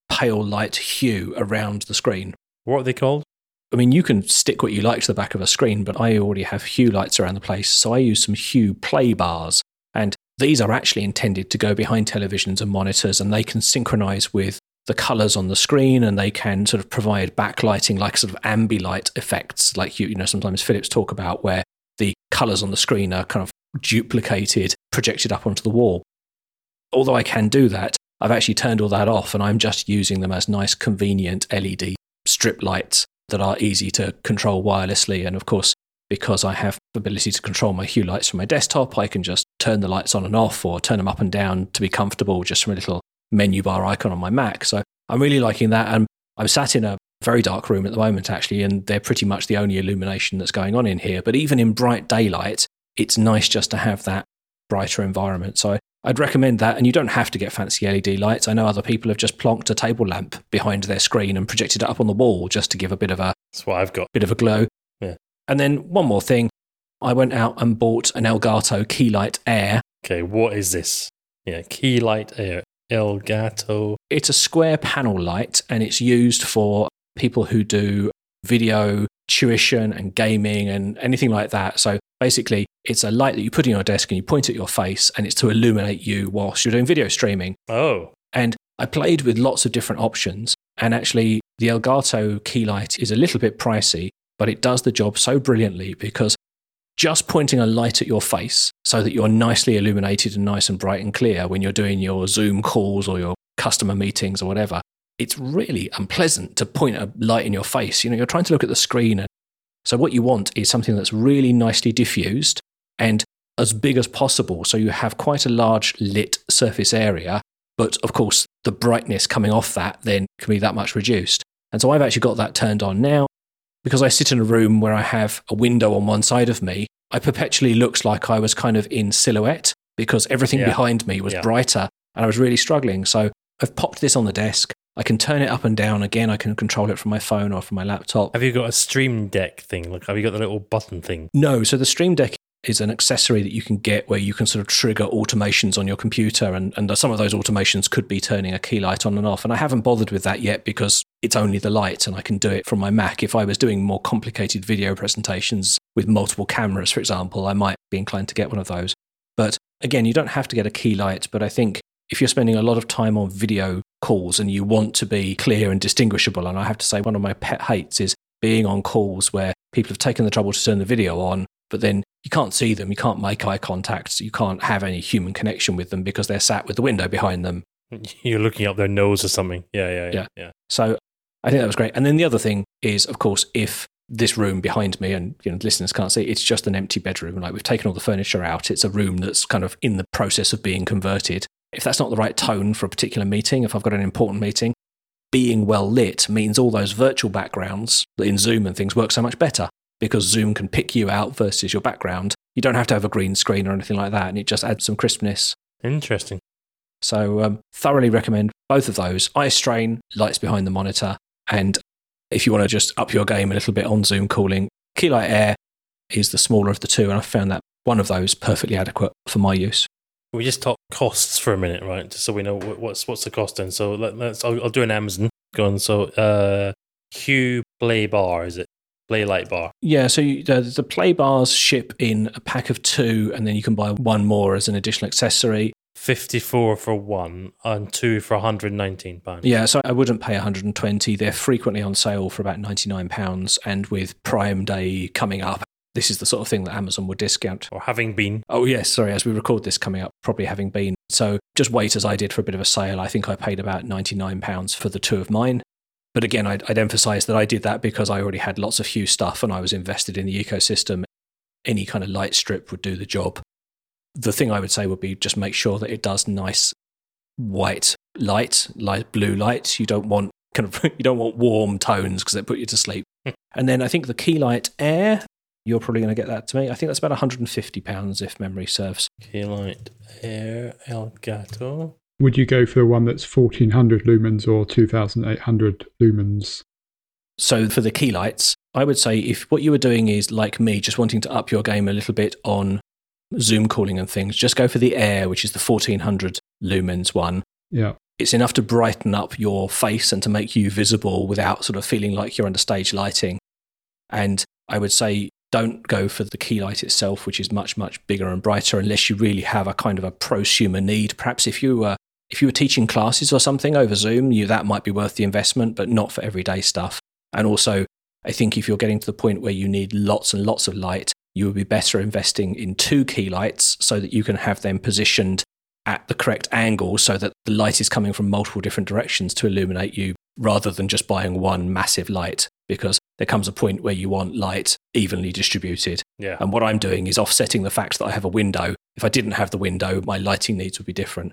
pale light hue around the screen. What are they called? I mean, you can stick what you like to the back of a screen, but I already have hue lights around the place. So I use some hue play bars. These are actually intended to go behind televisions and monitors, and they can synchronize with the colors on the screen and they can sort of provide backlighting, like sort of ambilight effects, like you, you know, sometimes Philips talk about, where the colors on the screen are kind of duplicated, projected up onto the wall. although I can do that, I've actually turned all that off and I'm just using them as nice, convenient LED strip lights that are easy to control wirelessly. And of course, because I have the ability to control my hue lights from my desktop, I can just turn the lights on and off or turn them up and down to be comfortable just from a little menu bar icon on my Mac. So I'm really liking that. And I'm sat in a very dark room at the moment, actually, and they're pretty much the only illumination that's going on in here. But even in bright daylight, it's nice just to have that brighter environment. So I'd recommend that. And you don't have to get fancy LED lights. I know other people have just plonked a table lamp behind their screen and projected it up on the wall just to give a bit of a That's what I've got. bit of a glow. Yeah. And then one more thing. I went out and bought an Elgato Keylight Air. Okay, what is this? Yeah, key light air. Elgato. It's a square panel light and it's used for people who do video tuition and gaming and anything like that. So basically, it's a light that you put in your desk and you point at your face and it's to illuminate you whilst you're doing video streaming. Oh, And I played with lots of different options. And actually, the Elgato Keylight is a little bit pricey, but it does the job so brilliantly because just pointing a light at your face so that you're nicely illuminated and nice and bright and clear when you're doing your Zoom calls or your customer meetings or whatever, it's really unpleasant to point a light in your face. You know, you're trying to look at the screen. And so, what you want is something that's really nicely diffused and as big as possible. So, you have quite a large lit surface area. But of course, the brightness coming off that then can be that much reduced. And so, I've actually got that turned on now because I sit in a room where I have a window on one side of me. I perpetually looked like I was kind of in silhouette because everything Yeah. behind me was Yeah. brighter and I was really struggling. So I've popped this on the desk. I can turn it up and down again. I can control it from my phone or from my laptop. have you got a stream deck thing? Like, have you got the little button thing? No, so the Stream Deck is an accessory that you can get where you can sort of trigger automations on your computer, and, and some of those automations could be turning a key light on and off. And I haven't bothered with that yet because it's only the light, and I can do it from my Mac. If I was doing more complicated video presentations with multiple cameras, for example, I might be inclined to get one of those. But again, you don't have to get a key light, but I think if you're spending a lot of time on video calls and you want to be clear and distinguishable, and I have to say, one of my pet hates is being on calls where people have taken the trouble to turn the video on, but then you can't see them, you can't make eye contact, you can't have any human connection with them because they're sat with the window behind them. You're looking up their nose or something. Yeah, yeah, yeah. Yeah. yeah. So I think that was great. And then the other thing is, of course, if this room behind me and you know listeners can't see, it's just an empty bedroom. Like we've taken all the furniture out. It's a room that's kind of in the process of being converted. If that's not the right tone for a particular meeting, if I've got an important meeting, being well lit means all those virtual backgrounds in Zoom and things work so much better because Zoom can pick you out versus your background. You don't have to have a green screen or anything like that, and it just adds some crispness. Interesting. So, um, thoroughly recommend both of those. Eye strain, lights behind the monitor, and if you want to just up your game a little bit on Zoom calling, Keylight Air is the smaller of the two, and I found that one of those perfectly adequate for my use. We just talk costs for a minute, right? Just so we know what's what's the cost. And so let, let's. I'll, I'll do an Amazon. Go on. So, uh, Hue Play Bar is it? Play Light Bar. Yeah, so you, the, the play bars ship in a pack of two, and then you can buy one more as an additional accessory. 54 for one and two for 119 pounds. Yeah, so I wouldn't pay 120. They're frequently on sale for about 99 pounds, and with Prime Day coming up, this is the sort of thing that Amazon would discount. Or having been. Oh, yes, sorry, as we record this coming up, probably having been. So just wait as I did for a bit of a sale. I think I paid about £99 for the two of mine. But again, I'd, I'd emphasize that I did that because I already had lots of Hue stuff and I was invested in the ecosystem. Any kind of light strip would do the job. The thing I would say would be just make sure that it does nice white light, light blue light. You don't want kind of you don't want warm tones because they put you to sleep. Hmm. and then I think the Keylight Air, you're probably going to get that to me. I think that's about 150 pounds if memory serves. Keylight Air Elgato. Would you go for the one that's 1400 lumens or 2800 lumens? So for the key lights, I would say if what you were doing is like me, just wanting to up your game a little bit on Zoom calling and things, just go for the Air, which is the 1400 lumens one. Yeah. It's enough to brighten up your face and to make you visible without sort of feeling like you're under stage lighting. And I would say don't go for the key light itself, which is much, much bigger and brighter, unless you really have a kind of a prosumer need. Perhaps if you were if you were teaching classes or something over Zoom, you that might be worth the investment, but not for everyday stuff. And also, I think if you're getting to the point where you need lots and lots of light, you would be better investing in two key lights so that you can have them positioned at the correct angle so that the light is coming from multiple different directions to illuminate you rather than just buying one massive light because there comes a point where you want light evenly distributed. Yeah. And what I'm doing is offsetting the fact that I have a window. If I didn't have the window, my lighting needs would be different.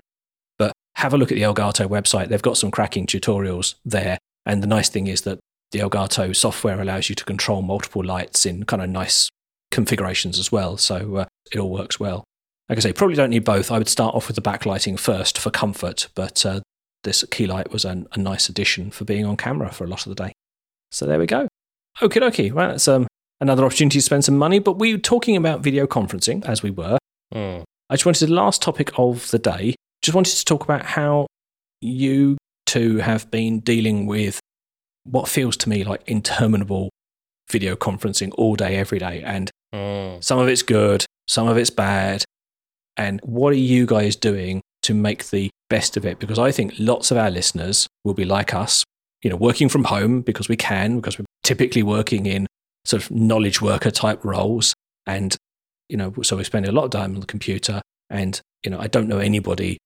Have a look at the Elgato website. They've got some cracking tutorials there. And the nice thing is that the Elgato software allows you to control multiple lights in kind of nice configurations as well. So uh, it all works well. Like I say, probably don't need both. I would start off with the backlighting first for comfort, but uh, this key light was an, a nice addition for being on camera for a lot of the day. So there we go. Okie dokie. Well, that's um, another opportunity to spend some money, but we were talking about video conferencing as we were. Mm. I just wanted the last topic of the day. Just wanted to talk about how you two have been dealing with what feels to me like interminable video conferencing all day, every day. And Mm. some of it's good, some of it's bad. And what are you guys doing to make the best of it? Because I think lots of our listeners will be like us, you know, working from home because we can, because we're typically working in sort of knowledge worker type roles. And, you know, so we spend a lot of time on the computer. And, you know, I don't know anybody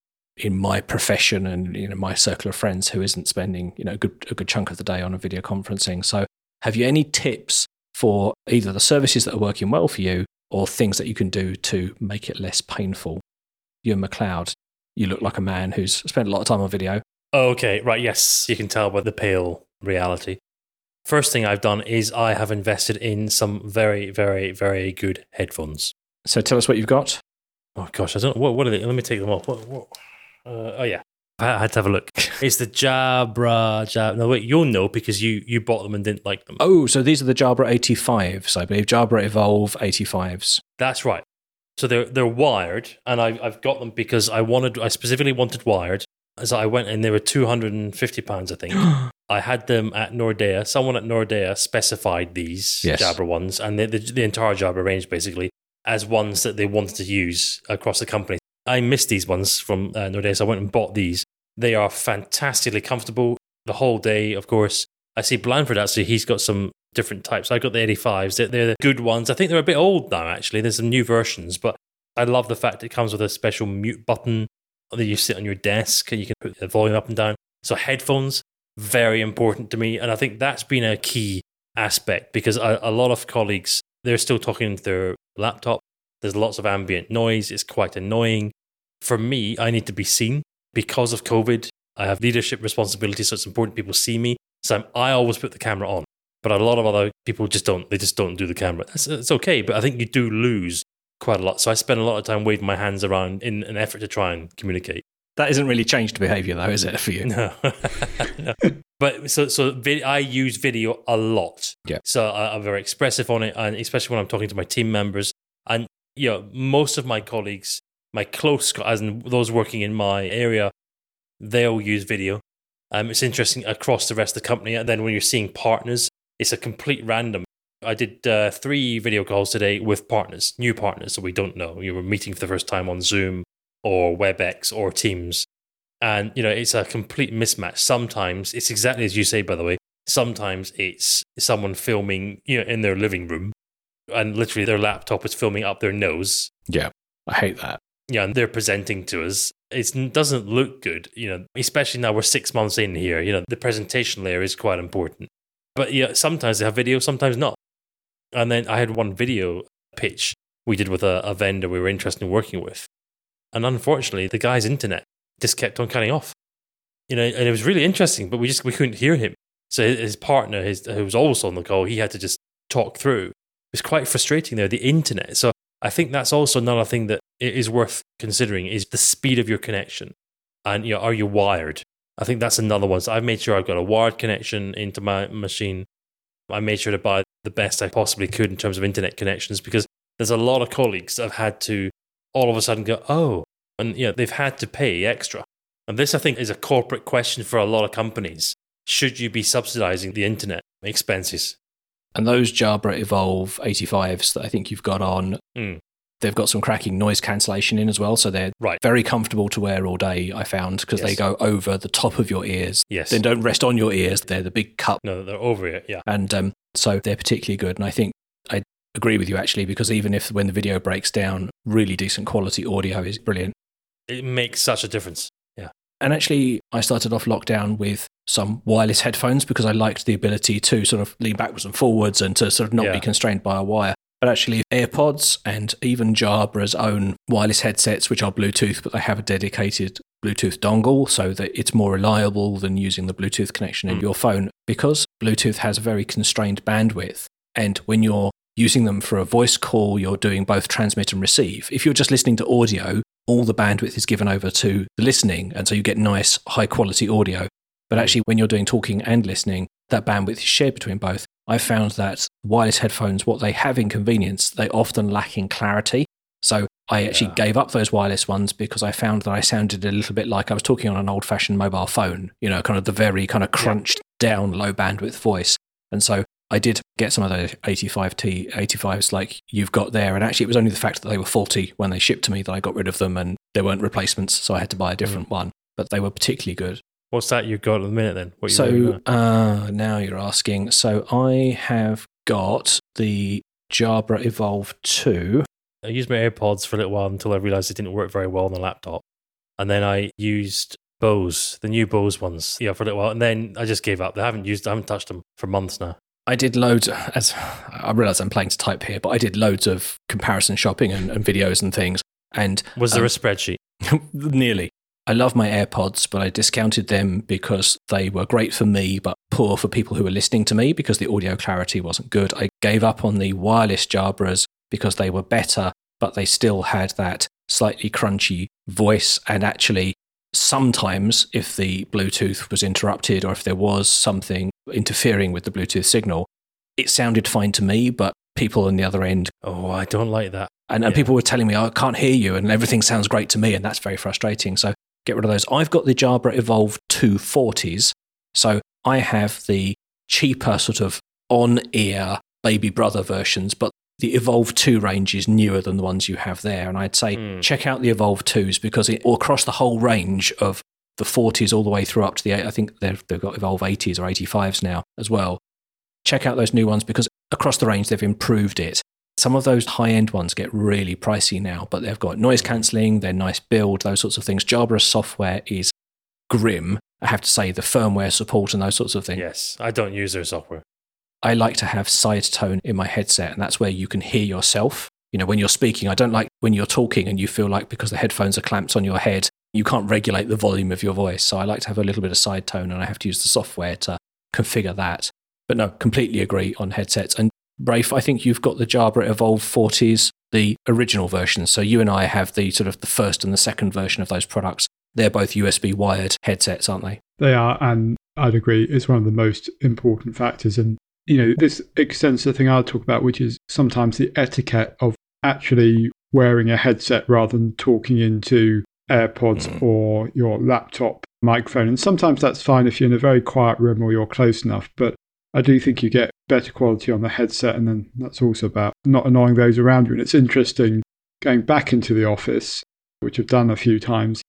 in my profession and, you know, my circle of friends who isn't spending, you know, a good, a good chunk of the day on a video conferencing. So have you any tips for either the services that are working well for you or things that you can do to make it less painful? Ewan McLeod, you look like a man who's spent a lot of time on video. Okay, right, yes. You can tell by the pale reality. First thing I've done is I have invested in some very, very, very good headphones. So tell us what you've got. Oh gosh, I don't know what. What are they? Let me take them off. What? what? Uh, oh yeah, I had to have a look. It's the Jabra. Jab. No wait, you'll know because you you bought them and didn't like them. Oh, so these are the Jabra 85s, I believe. Jabra Evolve 85s. That's right. So they're they're wired, and I, I've got them because I wanted. I specifically wanted wired. So I went and they were two hundred and fifty pounds, I think. I had them at Nordea. Someone at Nordea specified these Yes. Jabra ones, and the, the, the entire Jabra range basically as ones that they wanted to use across the company. I missed these ones from uh, I went and bought these. They are fantastically comfortable the whole day, of course. I see Blandford actually, he's got some different types. I got the 85s. They're, they're the good ones. I think they're a bit old now, actually. There's some new versions, but I love the fact it comes with a special mute button that you sit on your desk and you can put the volume up and down. So, headphones, very important to me. And I think that's been a key aspect because a, a lot of colleagues, they're still talking into their laptop. There's lots of ambient noise. It's quite annoying. For me, I need to be seen because of COVID. I have leadership responsibilities, so it's important people see me. So I'm, I always put the camera on. But a lot of other people just don't. They just don't do the camera. That's, it's okay, but I think you do lose quite a lot. So I spend a lot of time waving my hands around in an effort to try and communicate. That isn't really changed behavior, though, is it, for you? No. No. But so so vid- I use video a lot. Yeah. So I, I'm very expressive on it, and especially when I'm talking to my team members. And you know, most of my colleagues, my close, as in those working in my area, they'll use video. Um, it's interesting across the rest of the company. And then when you're seeing partners, it's a complete random. I did uh, three video calls today with partners, new partners that we don't know. You were meeting for the first time on Zoom or WebEx or Teams. And, you know, it's a complete mismatch. Sometimes it's exactly as you say, by the way. Sometimes it's someone filming, you know, in their living room and literally their laptop is filming up their nose Yeah. I hate that. Yeah, and they're presenting to us. It doesn't look good, you know, especially now we're six months in here. You know, the presentation layer is quite important. But yeah, sometimes they have video, sometimes not. And then I had one video pitch we did with a, a vendor we were interested in working with. And unfortunately, the guy's internet just kept on cutting off. You know, and it was really interesting, but we just we couldn't hear him. So his, partner, his, who was also on the call, he had to just talk through. It was quite frustrating there, the internet. So I think that's also another thing that i- worth considering is the speed of your connection. And you know, are you wired? I think that's another one. So I've made sure I've got a wired connection into my machine. I made sure to buy the best I possibly could in terms of internet connections because there's a lot of colleagues that have had to all of a sudden go, oh, and you know, they've had to pay extra. And this, I think, is a corporate question for a lot of companies. Should you be subsidizing the internet expenses? And those Jabra Evolve 85s that I think you've got on, Mm. they've got some cracking noise cancellation in as well. So they're Right. very comfortable to wear all day, I found, because they go over the top of your ears. Yes. They don't rest on your ears. They're the big cup. No, they're over it. Yeah. And um, so they're particularly good. And I think I agree with you, actually, because even if when the video breaks down, really decent quality audio is brilliant. It makes such a difference. And actually, I started off lockdown with some wireless headphones because I liked the ability to sort of lean backwards and forwards and to sort of not Yeah. be constrained by a wire. But actually, AirPods and even Jabra's own wireless headsets, which are Bluetooth, but they have a dedicated Bluetooth dongle so that it's more reliable than using the Bluetooth connection in Mm. your phone. Because Bluetooth has a very constrained bandwidth, and when you're using them for a voice call, you're doing both transmit and receive. If you're just listening to audio, all the bandwidth is given over to the listening, and so you get nice, high quality audio. But mm. actually, when you're doing talking and listening, that bandwidth is shared between both. I found that wireless headphones, what they have in convenience, they often lack in clarity. So I actually Yeah. gave up those wireless ones because I found that I sounded a little bit like I was talking on an old fashioned mobile phone, you know, kind of the very kind of crunched down low bandwidth voice. And so I did get some of those 85T 85s like you've got there. And actually, it was only the fact that they were faulty when they shipped to me that I got rid of them and there weren't replacements. So I had to buy a different one, but they were particularly good. What's that you've got at the minute then? What you So now? uh, now you're asking. So I have got the Jabra Evolve 2. I used my AirPods for a little while until I realized it didn't work very well on the laptop. And then I used Bose, the new Bose ones, yeah, for a little while. And then I just gave up. I haven't used, I haven't touched them for months now. I did loads, as I realize I'm playing to type here, but I did loads of comparison shopping and, and videos and things. And Was there Um, a spreadsheet? nearly. I love my AirPods, but I discounted them because they were great for me, but poor for people who were listening to me because the audio clarity wasn't good. I gave up on the wireless Jabras because they were better, but they still had that slightly crunchy voice. And actually, sometimes if the Bluetooth was interrupted or if there was something interfering with the Bluetooth signal, it sounded fine to me, but people on the other end Oh, I don't like that. and, and people were telling me, oh, I can't hear you, and everything sounds great to me, and that's very frustrating. So get rid of those. I've got the Jabra Evolve2 40s. So I have the cheaper, sort of on ear baby brother versions, but the Evolve 2 range is newer than the ones you have there. And I'd say Mm. check out the Evolve 2s because it, or across the whole range of the 40s all the way through up to the, I think they've, they've got Evolve 80s or 85s now as well. Check out those new ones because across the range they've improved it. Some of those high end ones get really pricey now, but they've got noise cancelling, they're nice build, those sorts of things. Jabra's software is grim. I have to say, the firmware support and those sorts of things. Yes, I don't use their software. I like to have side tone in my headset, and that's where you can hear yourself. You know, when you're speaking, I don't like when you're talking and you feel like because the headphones are clamped on your head, you can't regulate the volume of your voice. So I like to have a little bit of side tone, and I have to use the software to configure that. But no, completely agree on headsets. And Rafe, I think you've got the Jabra Evolve 40s, the original version. So you and I have the sort of the first and the second version of those products. They're both USB wired headsets, aren't they? They are, and I'd agree, it's one of the most important factors. And, you know, this extends to the thing I'll talk about, which is sometimes the etiquette of actually wearing a headset rather than talking into AirPods Mm. or your laptop microphone. And sometimes that's fine if you're in a very quiet room or you're close enough. But I do think you get better quality on the headset. And then that's also about not annoying those around you. And it's interesting going back into the office, which I've done a few times,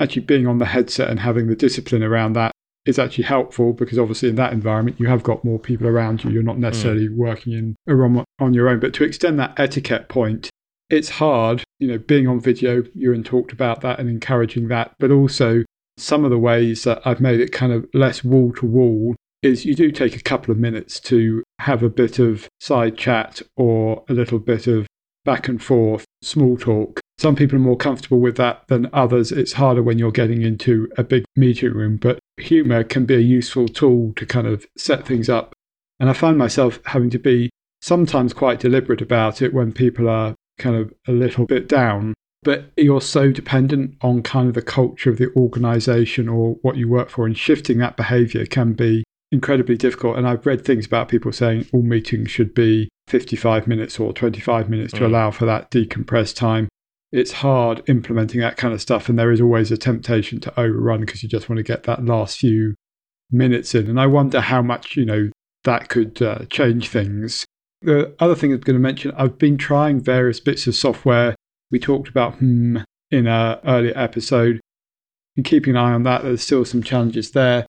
actually being on the headset and having the discipline around that is actually helpful because obviously in that environment you have got more people around you. You're not mm. necessarily working in a room on your own. But to extend that etiquette point, it's hard, you know, being on video, Ewan talked about that and encouraging that, but also some of the ways that I've made it kind of less wall to wall is you do take a couple of minutes to have a bit of side chat or a little bit of back and forth, small talk. Some people are more comfortable with that than others. It's harder when you're getting into a big meeting room, but humor can be a useful tool to kind of set things up. And I find myself having to be sometimes quite deliberate about it when people are kind of a little bit down. But you're so dependent on kind of the culture of the organization or what you work for, and shifting that behavior can be incredibly difficult. And I've read things about people saying all meetings should be 55 minutes or 25 minutes to Mm. allow for that decompressed time. It's hard implementing that kind of stuff, and there is always a temptation to overrun because you just want to get that last few minutes in. And I wonder how much, you know, that could uh, change things. The other thing I'm going to mention, I've been trying various bits of software. We talked about hmm in an earlier episode. And keeping an eye on that, there's still some challenges there.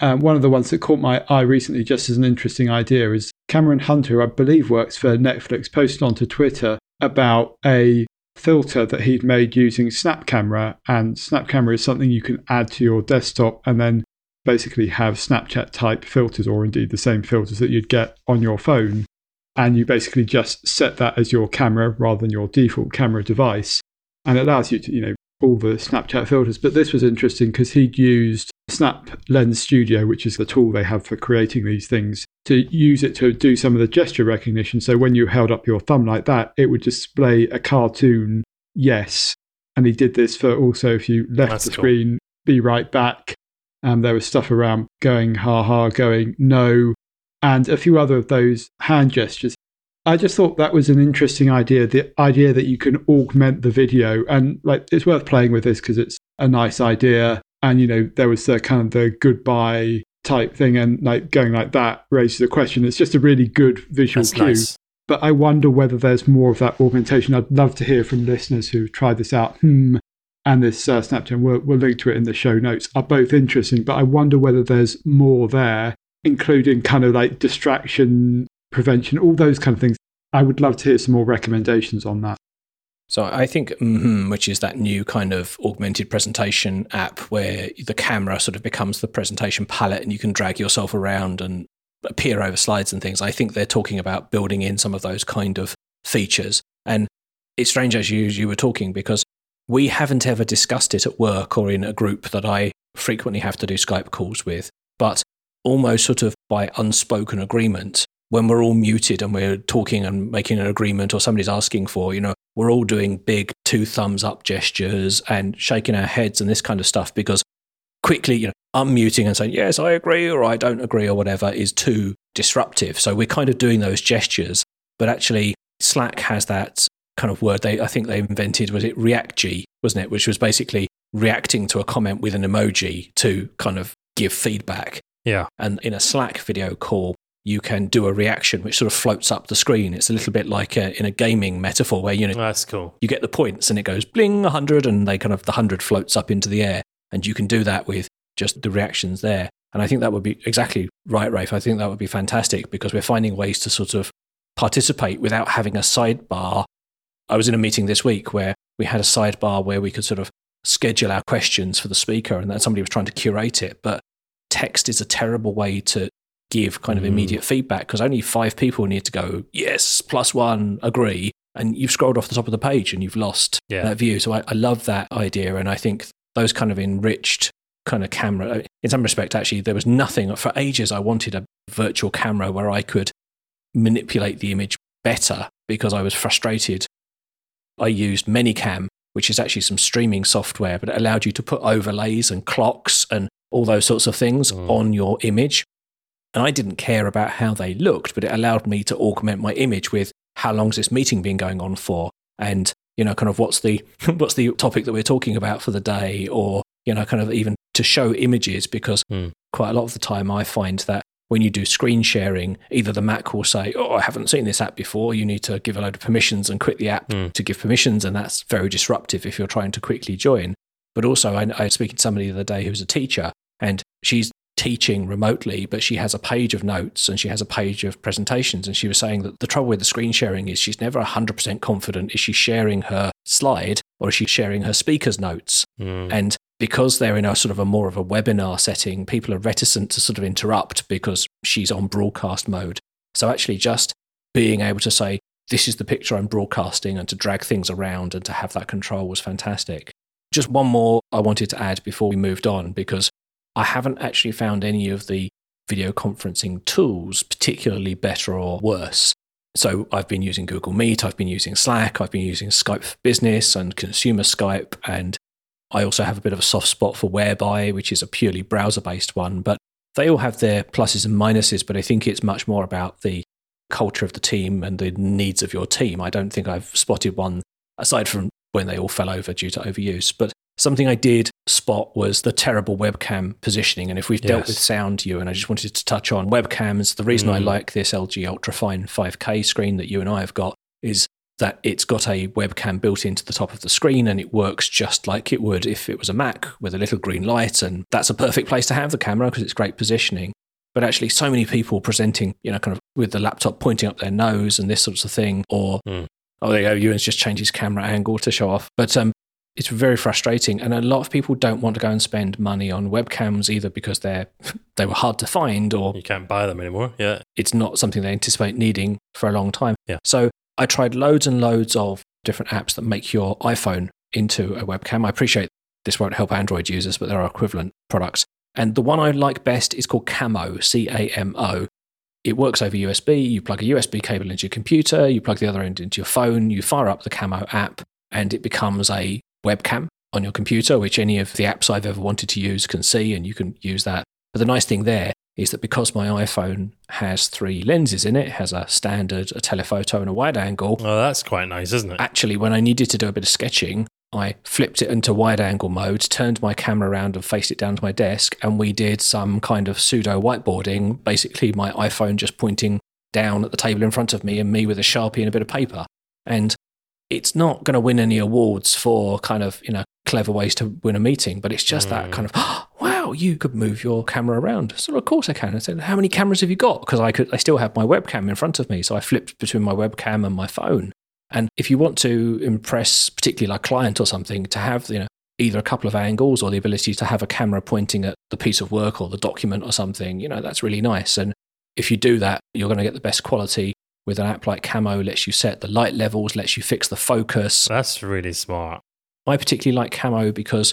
Um, one of the ones that caught my eye recently, just as an interesting idea, is Cameron Hunter, who I believe works for Netflix, posted onto Twitter about a filter that he'd made using Snap Camera. And Snap Camera is something you can add to your desktop and then basically have Snapchat type filters, or indeed the same filters that you'd get on your phone. And you basically just set that as your camera rather than your default camera device. And it allows you to, you know, all the Snapchat filters. But this was interesting because he'd used Snap Lens Studio, which is the tool they have for creating these things, to use it to do some of the gesture recognition. So when you held up your thumb like that, it would display a cartoon yes. And he did this for also if you left That's the cool. screen, be right back. And there was stuff around going ha ha, going no, and a few other of those hand gestures. I just thought that was an interesting idea. The idea that you can augment the video, and like it's worth playing with this because it's a nice idea. And you know, there was the kind of the goodbye type thing, and like going like that raises a question. It's just a really good visual That's cue. nice. But I wonder whether there's more of that augmentation. I'd love to hear from listeners who've tried this out. Hmm. And this uh, Snapchat, we'll, we'll link to it in the show notes, are both interesting. But I wonder whether there's more there, including kind of like distraction prevention, all those kind of things. I would love to hear some more recommendations on that. So I think, mhm, which is that new kind of augmented presentation app where the camera sort of becomes the presentation palette and you can drag yourself around and appear over slides and things. I think they're talking about building in some of those kind of features. And it's strange as you, you were talking because we haven't ever discussed it at work or in a group that I frequently have to do Skype calls with. But almost sort of by unspoken agreement, when we're all muted and we're talking and making an agreement or somebody's asking for, you know, we're all doing big two thumbs up gestures and shaking our heads and this kind of stuff because quickly, you know, unmuting and saying, yes, I agree or I don't agree or whatever is too disruptive. So we're kind of doing those gestures, but actually Slack has that kind of word they I think they invented was it reactji wasn't it which was basically reacting to a comment with an emoji to kind of give feedback Yeah. and in a Slack video call, you can do a reaction which sort of floats up the screen. It's a little bit like a, in a gaming metaphor where you know That's cool. you get the points and it goes bling a 100 and they kind of the 100 floats up into the air and you can do that with just the reactions there. And I think that would be exactly right, Rafe. I think that would be fantastic because we're finding ways to sort of participate without having a sidebar. I was in a meeting this week where we had a sidebar where we could sort of schedule our questions for the speaker and then somebody was trying to curate it. But text is a terrible way to give kind of Mm. immediate feedback because only five people need to go, yes, plus one, agree. And you've scrolled off the top of the page and you've lost Yeah. that view. So I, I love that idea. And I think those kind of enriched kind of camera, in some respect, actually, there was nothing for ages. I wanted a virtual camera where I could manipulate the image better because I was frustrated. I used ManyCam, which is actually some streaming software, but it allowed you to put overlays and clocks and all those sorts of things Mm. on your image. And I didn't care about how they looked, but it allowed me to augment my image with how long's this meeting been going on for, and you know, kind of what's the what's the topic that we're talking about for the day, or you know, kind of even to show images because Hmm. quite a lot of the time I find that when you do screen sharing, either the Mac will say, "Oh, I haven't seen this app before. You need to give a load of permissions and quit the app Hmm. to give permissions," and that's very disruptive if you're trying to quickly join. But also, I, I was speaking to somebody the other day who's a teacher, and she's teaching remotely, but she has a page of notes and she has a page of presentations. And she was saying that the trouble with the screen sharing is she's never 100% confident is she sharing her slide or is she sharing her speaker's notes? Mm. And because they're in a sort of a more of a webinar setting, people are reticent to sort of interrupt because she's on broadcast mode. So actually, just being able to say, this is the picture I'm broadcasting and to drag things around and to have that control was fantastic. Just one more I wanted to add before we moved on because I haven't actually found any of the video conferencing tools particularly better or worse. So I've been using Google Meet, I've been using Slack, I've been using Skype for Business and Consumer Skype, and I also have a bit of a soft spot for Whereby, which is a purely browser based one. But they all have their pluses and minuses, but I think it's much more about the culture of the team and the needs of your team. I don't think I've spotted one aside from when they all fell over due to overuse. But something I did spot was the terrible webcam positioning. And if we've dealt with sound, you and I just wanted to touch on webcams. The reason I Mm. like this LG Ultrafine 5K screen that you and I have got is that it's got a webcam built into the top of the screen and it works just like it would if it was a Mac with a little green light. And that's a perfect place to have the camera because it's great positioning. But actually, so many people presenting, you know, kind of with the laptop pointing up their nose and this sorts of thing, or Mm. Oh, there you go. Ewan's just changed his camera angle to show off. But um, it's very frustrating. And a lot of people don't want to go and spend money on webcams either because they're they were hard to find or You can't buy them anymore. Yeah. it's not something they anticipate needing for a long time. Yeah. So I tried loads and loads of different apps that make your iPhone into a webcam. I appreciate this won't help Android users, but there are equivalent products. And the one I like best is called Camo, C A M O. It works over USB. You plug a USB cable into your computer, you plug the other end into your phone, you fire up the Camo app, and it becomes a webcam on your computer, which any of the apps I've ever wanted to use can see, and you can use that. But the nice thing there is that because my iPhone has three lenses in it, it has a standard, a telephoto, and a wide angle, Oh, that's quite nice, isn't it? actually, when I needed to do a bit of sketching, I flipped it into wide angle mode, turned my camera around and faced it down to my desk, and we did some kind of pseudo whiteboarding. Basically, my iPhone just pointing down at the table in front of me and me with a sharpie and a bit of paper. And it's not going to win any awards for kind of, you know, clever ways to win a meeting, but it's just that Mm. kind of, wow, you could move your camera around. So of course I can. I said, how many cameras have you got? Because I could, I still have my webcam in front of me. So I flipped between my webcam and my phone. And if you want to impress, particularly like a client or something, to have you know either a couple of angles or the ability to have a camera pointing at the piece of work or the document or something, you know that's really nice. And if you do that, you're going to get the best quality with an app like Camo. Lets you set the light levels, lets you fix the focus. That's really smart. I particularly like Camo because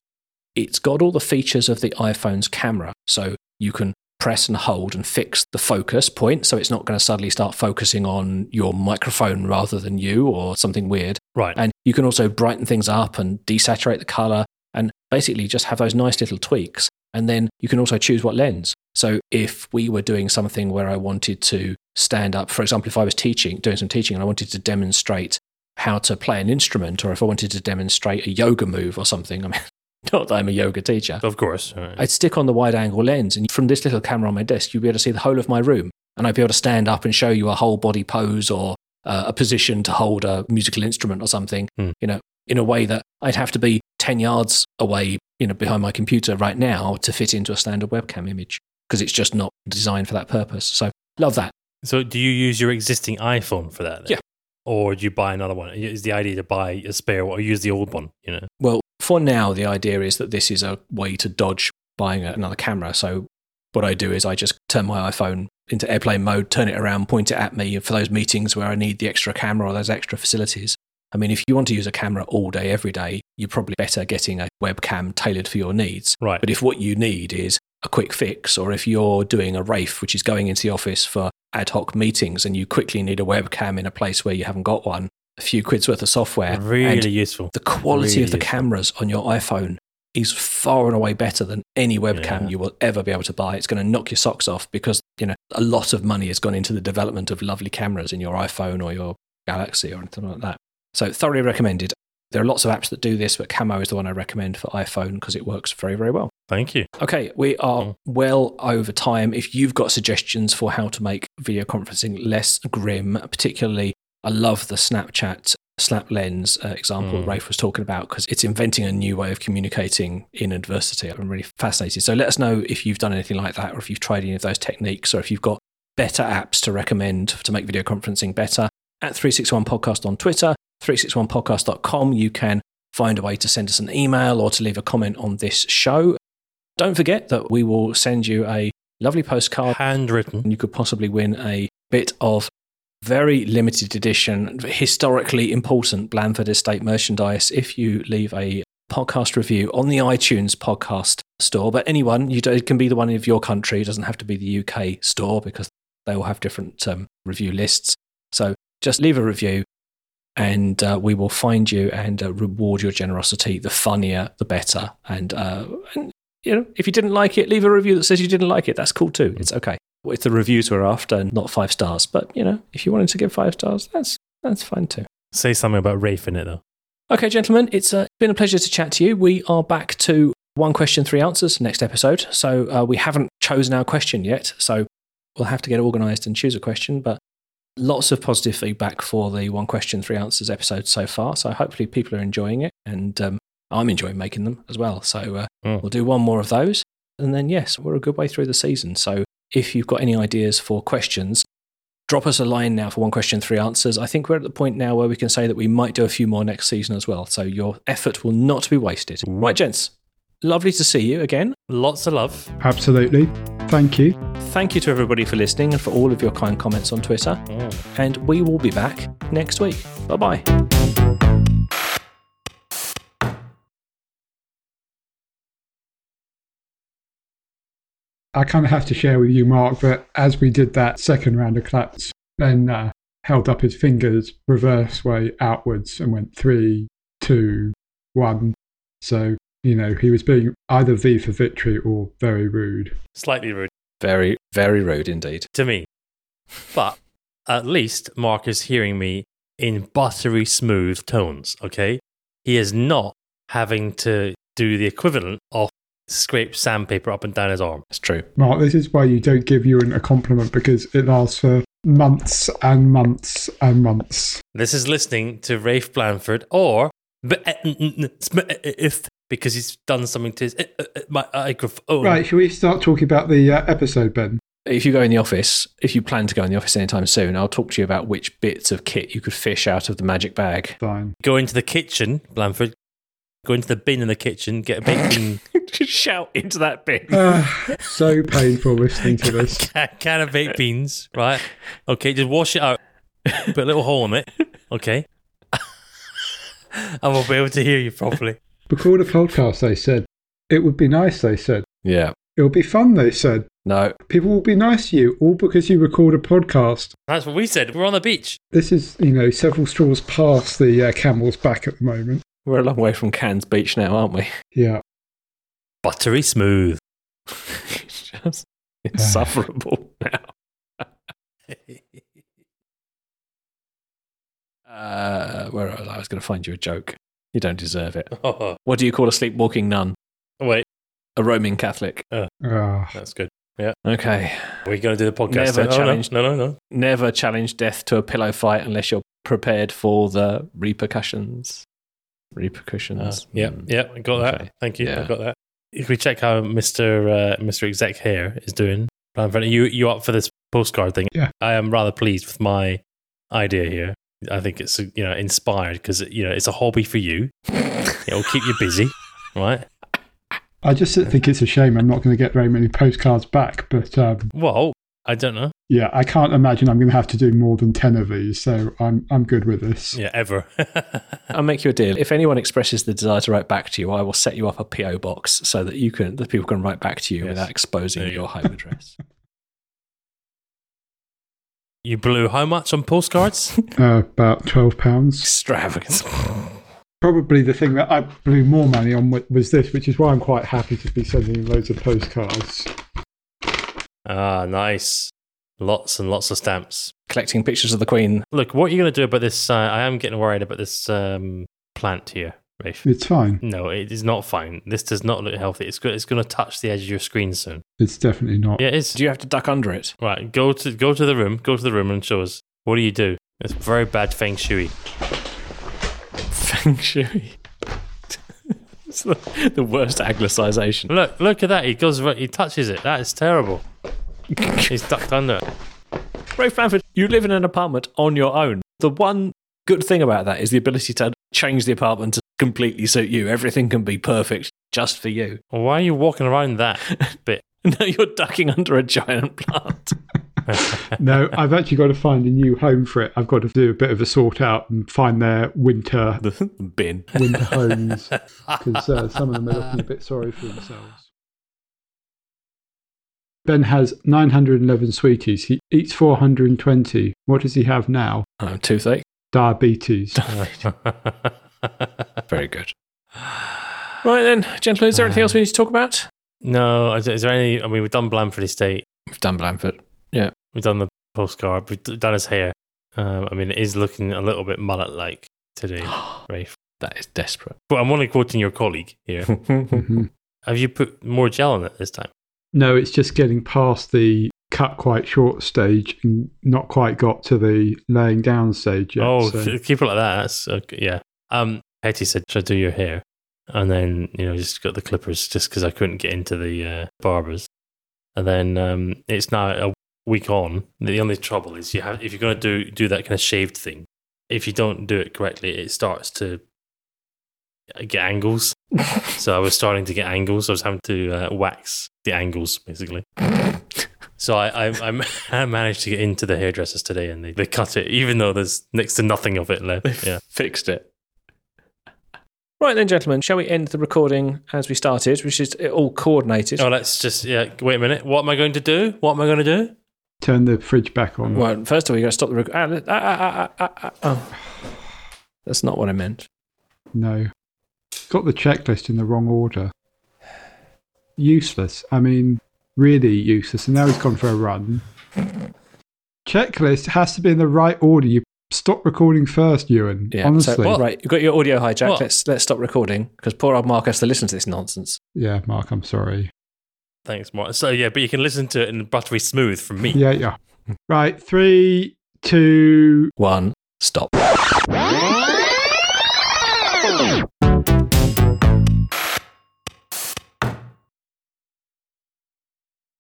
it's got all the features of the iPhone's camera. So you can press and hold and fix the focus point. So it's not going to suddenly start focusing on your microphone rather than you or something weird. Right. And you can also brighten things up and desaturate the color basically just have those nice little tweaks. And then you can also choose what lens. So if we were doing something where I wanted to stand up, for example, if I was teaching, doing some teaching and I wanted to demonstrate how to play an instrument, or if I wanted to demonstrate a yoga move or something, I mean, not that I'm a yoga teacher, Of course. Right. I'd stick on the wide angle lens, and from this little camera on my desk, you'd be able to see the whole of my room. And I'd be able to stand up and show you a whole body pose or uh, a position to hold a musical instrument or something, Hmm. you know, in a way that I'd have to be 10 yards away, you know, behind my computer right now to fit into a standard webcam image because it's just not designed for that purpose. So love that. So, do you use your existing iPhone for that? Then? Yeah. Or do you buy another one? Is the idea to buy a spare one or use the old one? You know. Well, for now, the idea is that this is a way to dodge buying another camera. So, what I do is I just turn my iPhone into airplane mode, turn it around, point it at me for those meetings where I need the extra camera or those extra facilities. I mean, if you want to use a camera all day, every day, you're probably better getting a webcam tailored for your needs. Right. But if what you need is a quick fix, or if you're doing a RAFE, which is going into the office for ad hoc meetings, and you quickly need a webcam in a place where you haven't got one, a few quid's worth of software, and really useful. the quality Really of the useful. cameras on your iPhone is far and away better than any webcam Yeah. you will ever be able to buy. It's going to knock your socks off because, you know, a lot of money has gone into the development of lovely cameras in your iPhone or your Galaxy or anything like that. So thoroughly recommended. There are lots of apps that do this, but Camo is the one I recommend for iPhone because it works very, very well. Thank you. Okay, we are well over time. If you've got suggestions for how to make video conferencing less grim, particularly, I love the Snapchat snap lens uh, example Mm. Rafe was talking about because it's inventing a new way of communicating in adversity. I'm really fascinated. So let us know if you've done anything like that or if you've tried any of those techniques or if you've got better apps to recommend to make video conferencing better. At 361 Podcast on Twitter, 361podcast.com, you can find a way to send us an email or to leave a comment on this show. Don't forget that we will send you a lovely postcard Handwritten. and you could possibly win a bit of very limited edition, historically important Blandford Estate merchandise if you leave a podcast review on the iTunes podcast store. But anyone, you do, it can be the one of your country. It doesn't have to be the UK store because they all have different um, review lists. So just leave a review and uh, we will find you and uh, reward your generosity. The funnier, the better. And, uh, and you know, if you didn't like it, leave a review that says you didn't like it. That's cool too. It's okay. It's the reviews we're after, not five stars. But you know, if you wanted to give five stars, that's that's fine too. Say something about Rafe in it, though. Okay, gentlemen, it's uh, been a pleasure to chat to you. We are back to one question, three answers next episode. So uh, we haven't chosen our question yet. So we'll have to get organised and choose a question. But lots of positive feedback for the one question, three answers episode so far. So hopefully people are enjoying it, and um, I'm enjoying making them as well. So uh, Mm. we'll do one more of those, and then yes, we're a good way through the season. So if you've got any ideas for questions, drop us a line now for one question, three answers. I think we're at the point now where we can say that we might do a few more next season as well. So your effort will not be wasted. Right, gents. Lovely to see you again. Lots of love. Absolutely. Thank you. Thank you to everybody for listening and for all of your kind comments on Twitter. Mm. And we will be back next week. Bye bye. I kind of have to share with you, Mark, that as we did that second round of claps, Ben uh, held up his fingers reverse way outwards and went three, two, one. So, you know, he was being either V for victory or very rude. Slightly rude Very, very rude indeed. to me. But at least Mark is hearing me in buttery smooth tones, okay? He is not having to do the equivalent of scrape sandpaper up and down his arm. It's true. Mark, this is why you don't give Ewan a compliment because it lasts for months and months and months. This is listening to Rafe Blandford or uh, if because he's done something to his uh, my microphone. Right, shall we start talking about the uh, episode, Ben? If you go in the office, if you plan to go in the office anytime soon, I'll talk to you about which bits of kit you could fish out of the magic bag. Fine. Go into the kitchen, Blandford. Go into the bin in the kitchen, get a baked bean, Just shout into that bin. Ah, so painful listening to this. can, can of baked beans, right? Okay, just wash it out. Put a little hole in it. Okay. and we'll be able to hear you properly. Record a podcast, they said. It would be nice, they said. Yeah. It would be fun, they said. No. People will be nice to you, all because you record a podcast. That's what we said. We're on the beach. This is, you know, several straws past the uh, camel's back at the moment. We're a long way from Cairns Beach now, aren't we? Yeah. Buttery smooth. it's just insufferable now. Uh, where was I? I was going to find you a joke. You don't deserve it. oh, What do you call a sleepwalking nun? wait, A Roman Catholic. Ah, that's good. Yeah. Okay. We're we going to do the podcast? Never then? Oh, no. No, no, no. Never challenge death to a pillow fight unless you're prepared for the repercussions. Uh, Repercussions. yeah, Mm. yeah, I got that. Thank you. I got that. If we check how Mister uh, Mister Exec here is doing, you you up for this postcard thing? Yeah. I am rather pleased with my idea here. I think it's you know inspired because you know it's a hobby for you. It will keep you busy, right? I just think it's a shame I'm not going to get very many postcards back, but um, Well, I don't know. yeah, I can't imagine I'm going to have to do more than 10 of these, so I'm, I'm good with this. Yeah, ever. I'll make you a deal. If anyone expresses the desire to write back to you, I will set you up a PO box so that you can, the people can write back to you Yes. without exposing you your home address. you blew how much on postcards? Uh, about £12. Extravagant. Probably the thing that I blew more money on was this, which is why I'm quite happy to be sending loads of postcards. ah, nice. Lots and lots of stamps. Collecting pictures of the Queen. Look, what are you going to do about this? Uh, I am getting worried about this um, plant here, Rafe. It's fine. No, it is not fine. This does not look healthy. It's go- it's going to touch the edge of your screen soon. It's definitely not. Yeah, it is. Do you have to duck under it? Right, go to go to the room. Go to the room and show us. What do you do? It's very bad feng shui. Feng Shui. it's the, the worst anglicisation. Look, look at that. He goes. He touches it. That is terrible. He's ducked under it. Rafe Blandford, you live in an apartment on your own. The one good thing about that is the ability to change the apartment to completely suit you. Everything can be perfect just for you. Why are you walking around that bit? No, you're ducking under a giant plant. No, I've actually got to find a new home for it. I've got to do a bit of a sort out and find their winter the bin. winter homes because uh, some of them are looking a bit sorry for themselves. Ben has 911 sweeties. He eats 420. What does he have now? Oh, toothache. Diabetes. Very good. Right then, gentlemen, is there anything else we need to talk about? no, is, is there any? I mean, we've done Blandford Estate. We've done Blandford. Yeah, we've done the postcard. We've d- done his hair. Um, I mean, it is looking a little bit mullet-like today, Rafe. that is desperate. But I'm only quoting your colleague here. Mhm. Have you put more gel on it this time? No, it's just getting past the cut quite short stage and not quite got to the laying down stage yet. oh, so- keep it like that. That's okay. yeah. Um, Hetty said, "Should I do your hair?" And then you know, just got the clippers just because I couldn't get into the uh, barbers. And then um, it's now a week on. The only trouble is you have if you're going to do do that kind of shaved thing. If you don't do it correctly, it starts to get angles. so I was starting to get angles. I was having to uh, wax the angles basically. So I, I, I, I managed to get into the hairdressers today, and they, they cut it, even though there's next to nothing of it left. Yeah. Fixed it. Right then, gentlemen, shall we end the recording as we started, which is all coordinated? Oh, let's just yeah. Wait a minute. What am I going to do? What am I going to do? Turn the fridge back on. Well, first of all, you got to stop the recording. Ah, ah, ah, ah, ah, oh. That's not what I meant. No. Got the checklist in the wrong order. Useless. I mean, really useless. And now he's gone for a run. Checklist has to be in the right order. You stop recording first, Ewan. Yeah. Honestly. So, right, you've got your audio hijack. What? Let's let's stop recording because poor old Mark has to listen to this nonsense. Yeah, Mark, I'm sorry. Thanks, Mark. So yeah, but you can listen to it in buttery smooth from me. Yeah, yeah. Right, three, two, One, stop.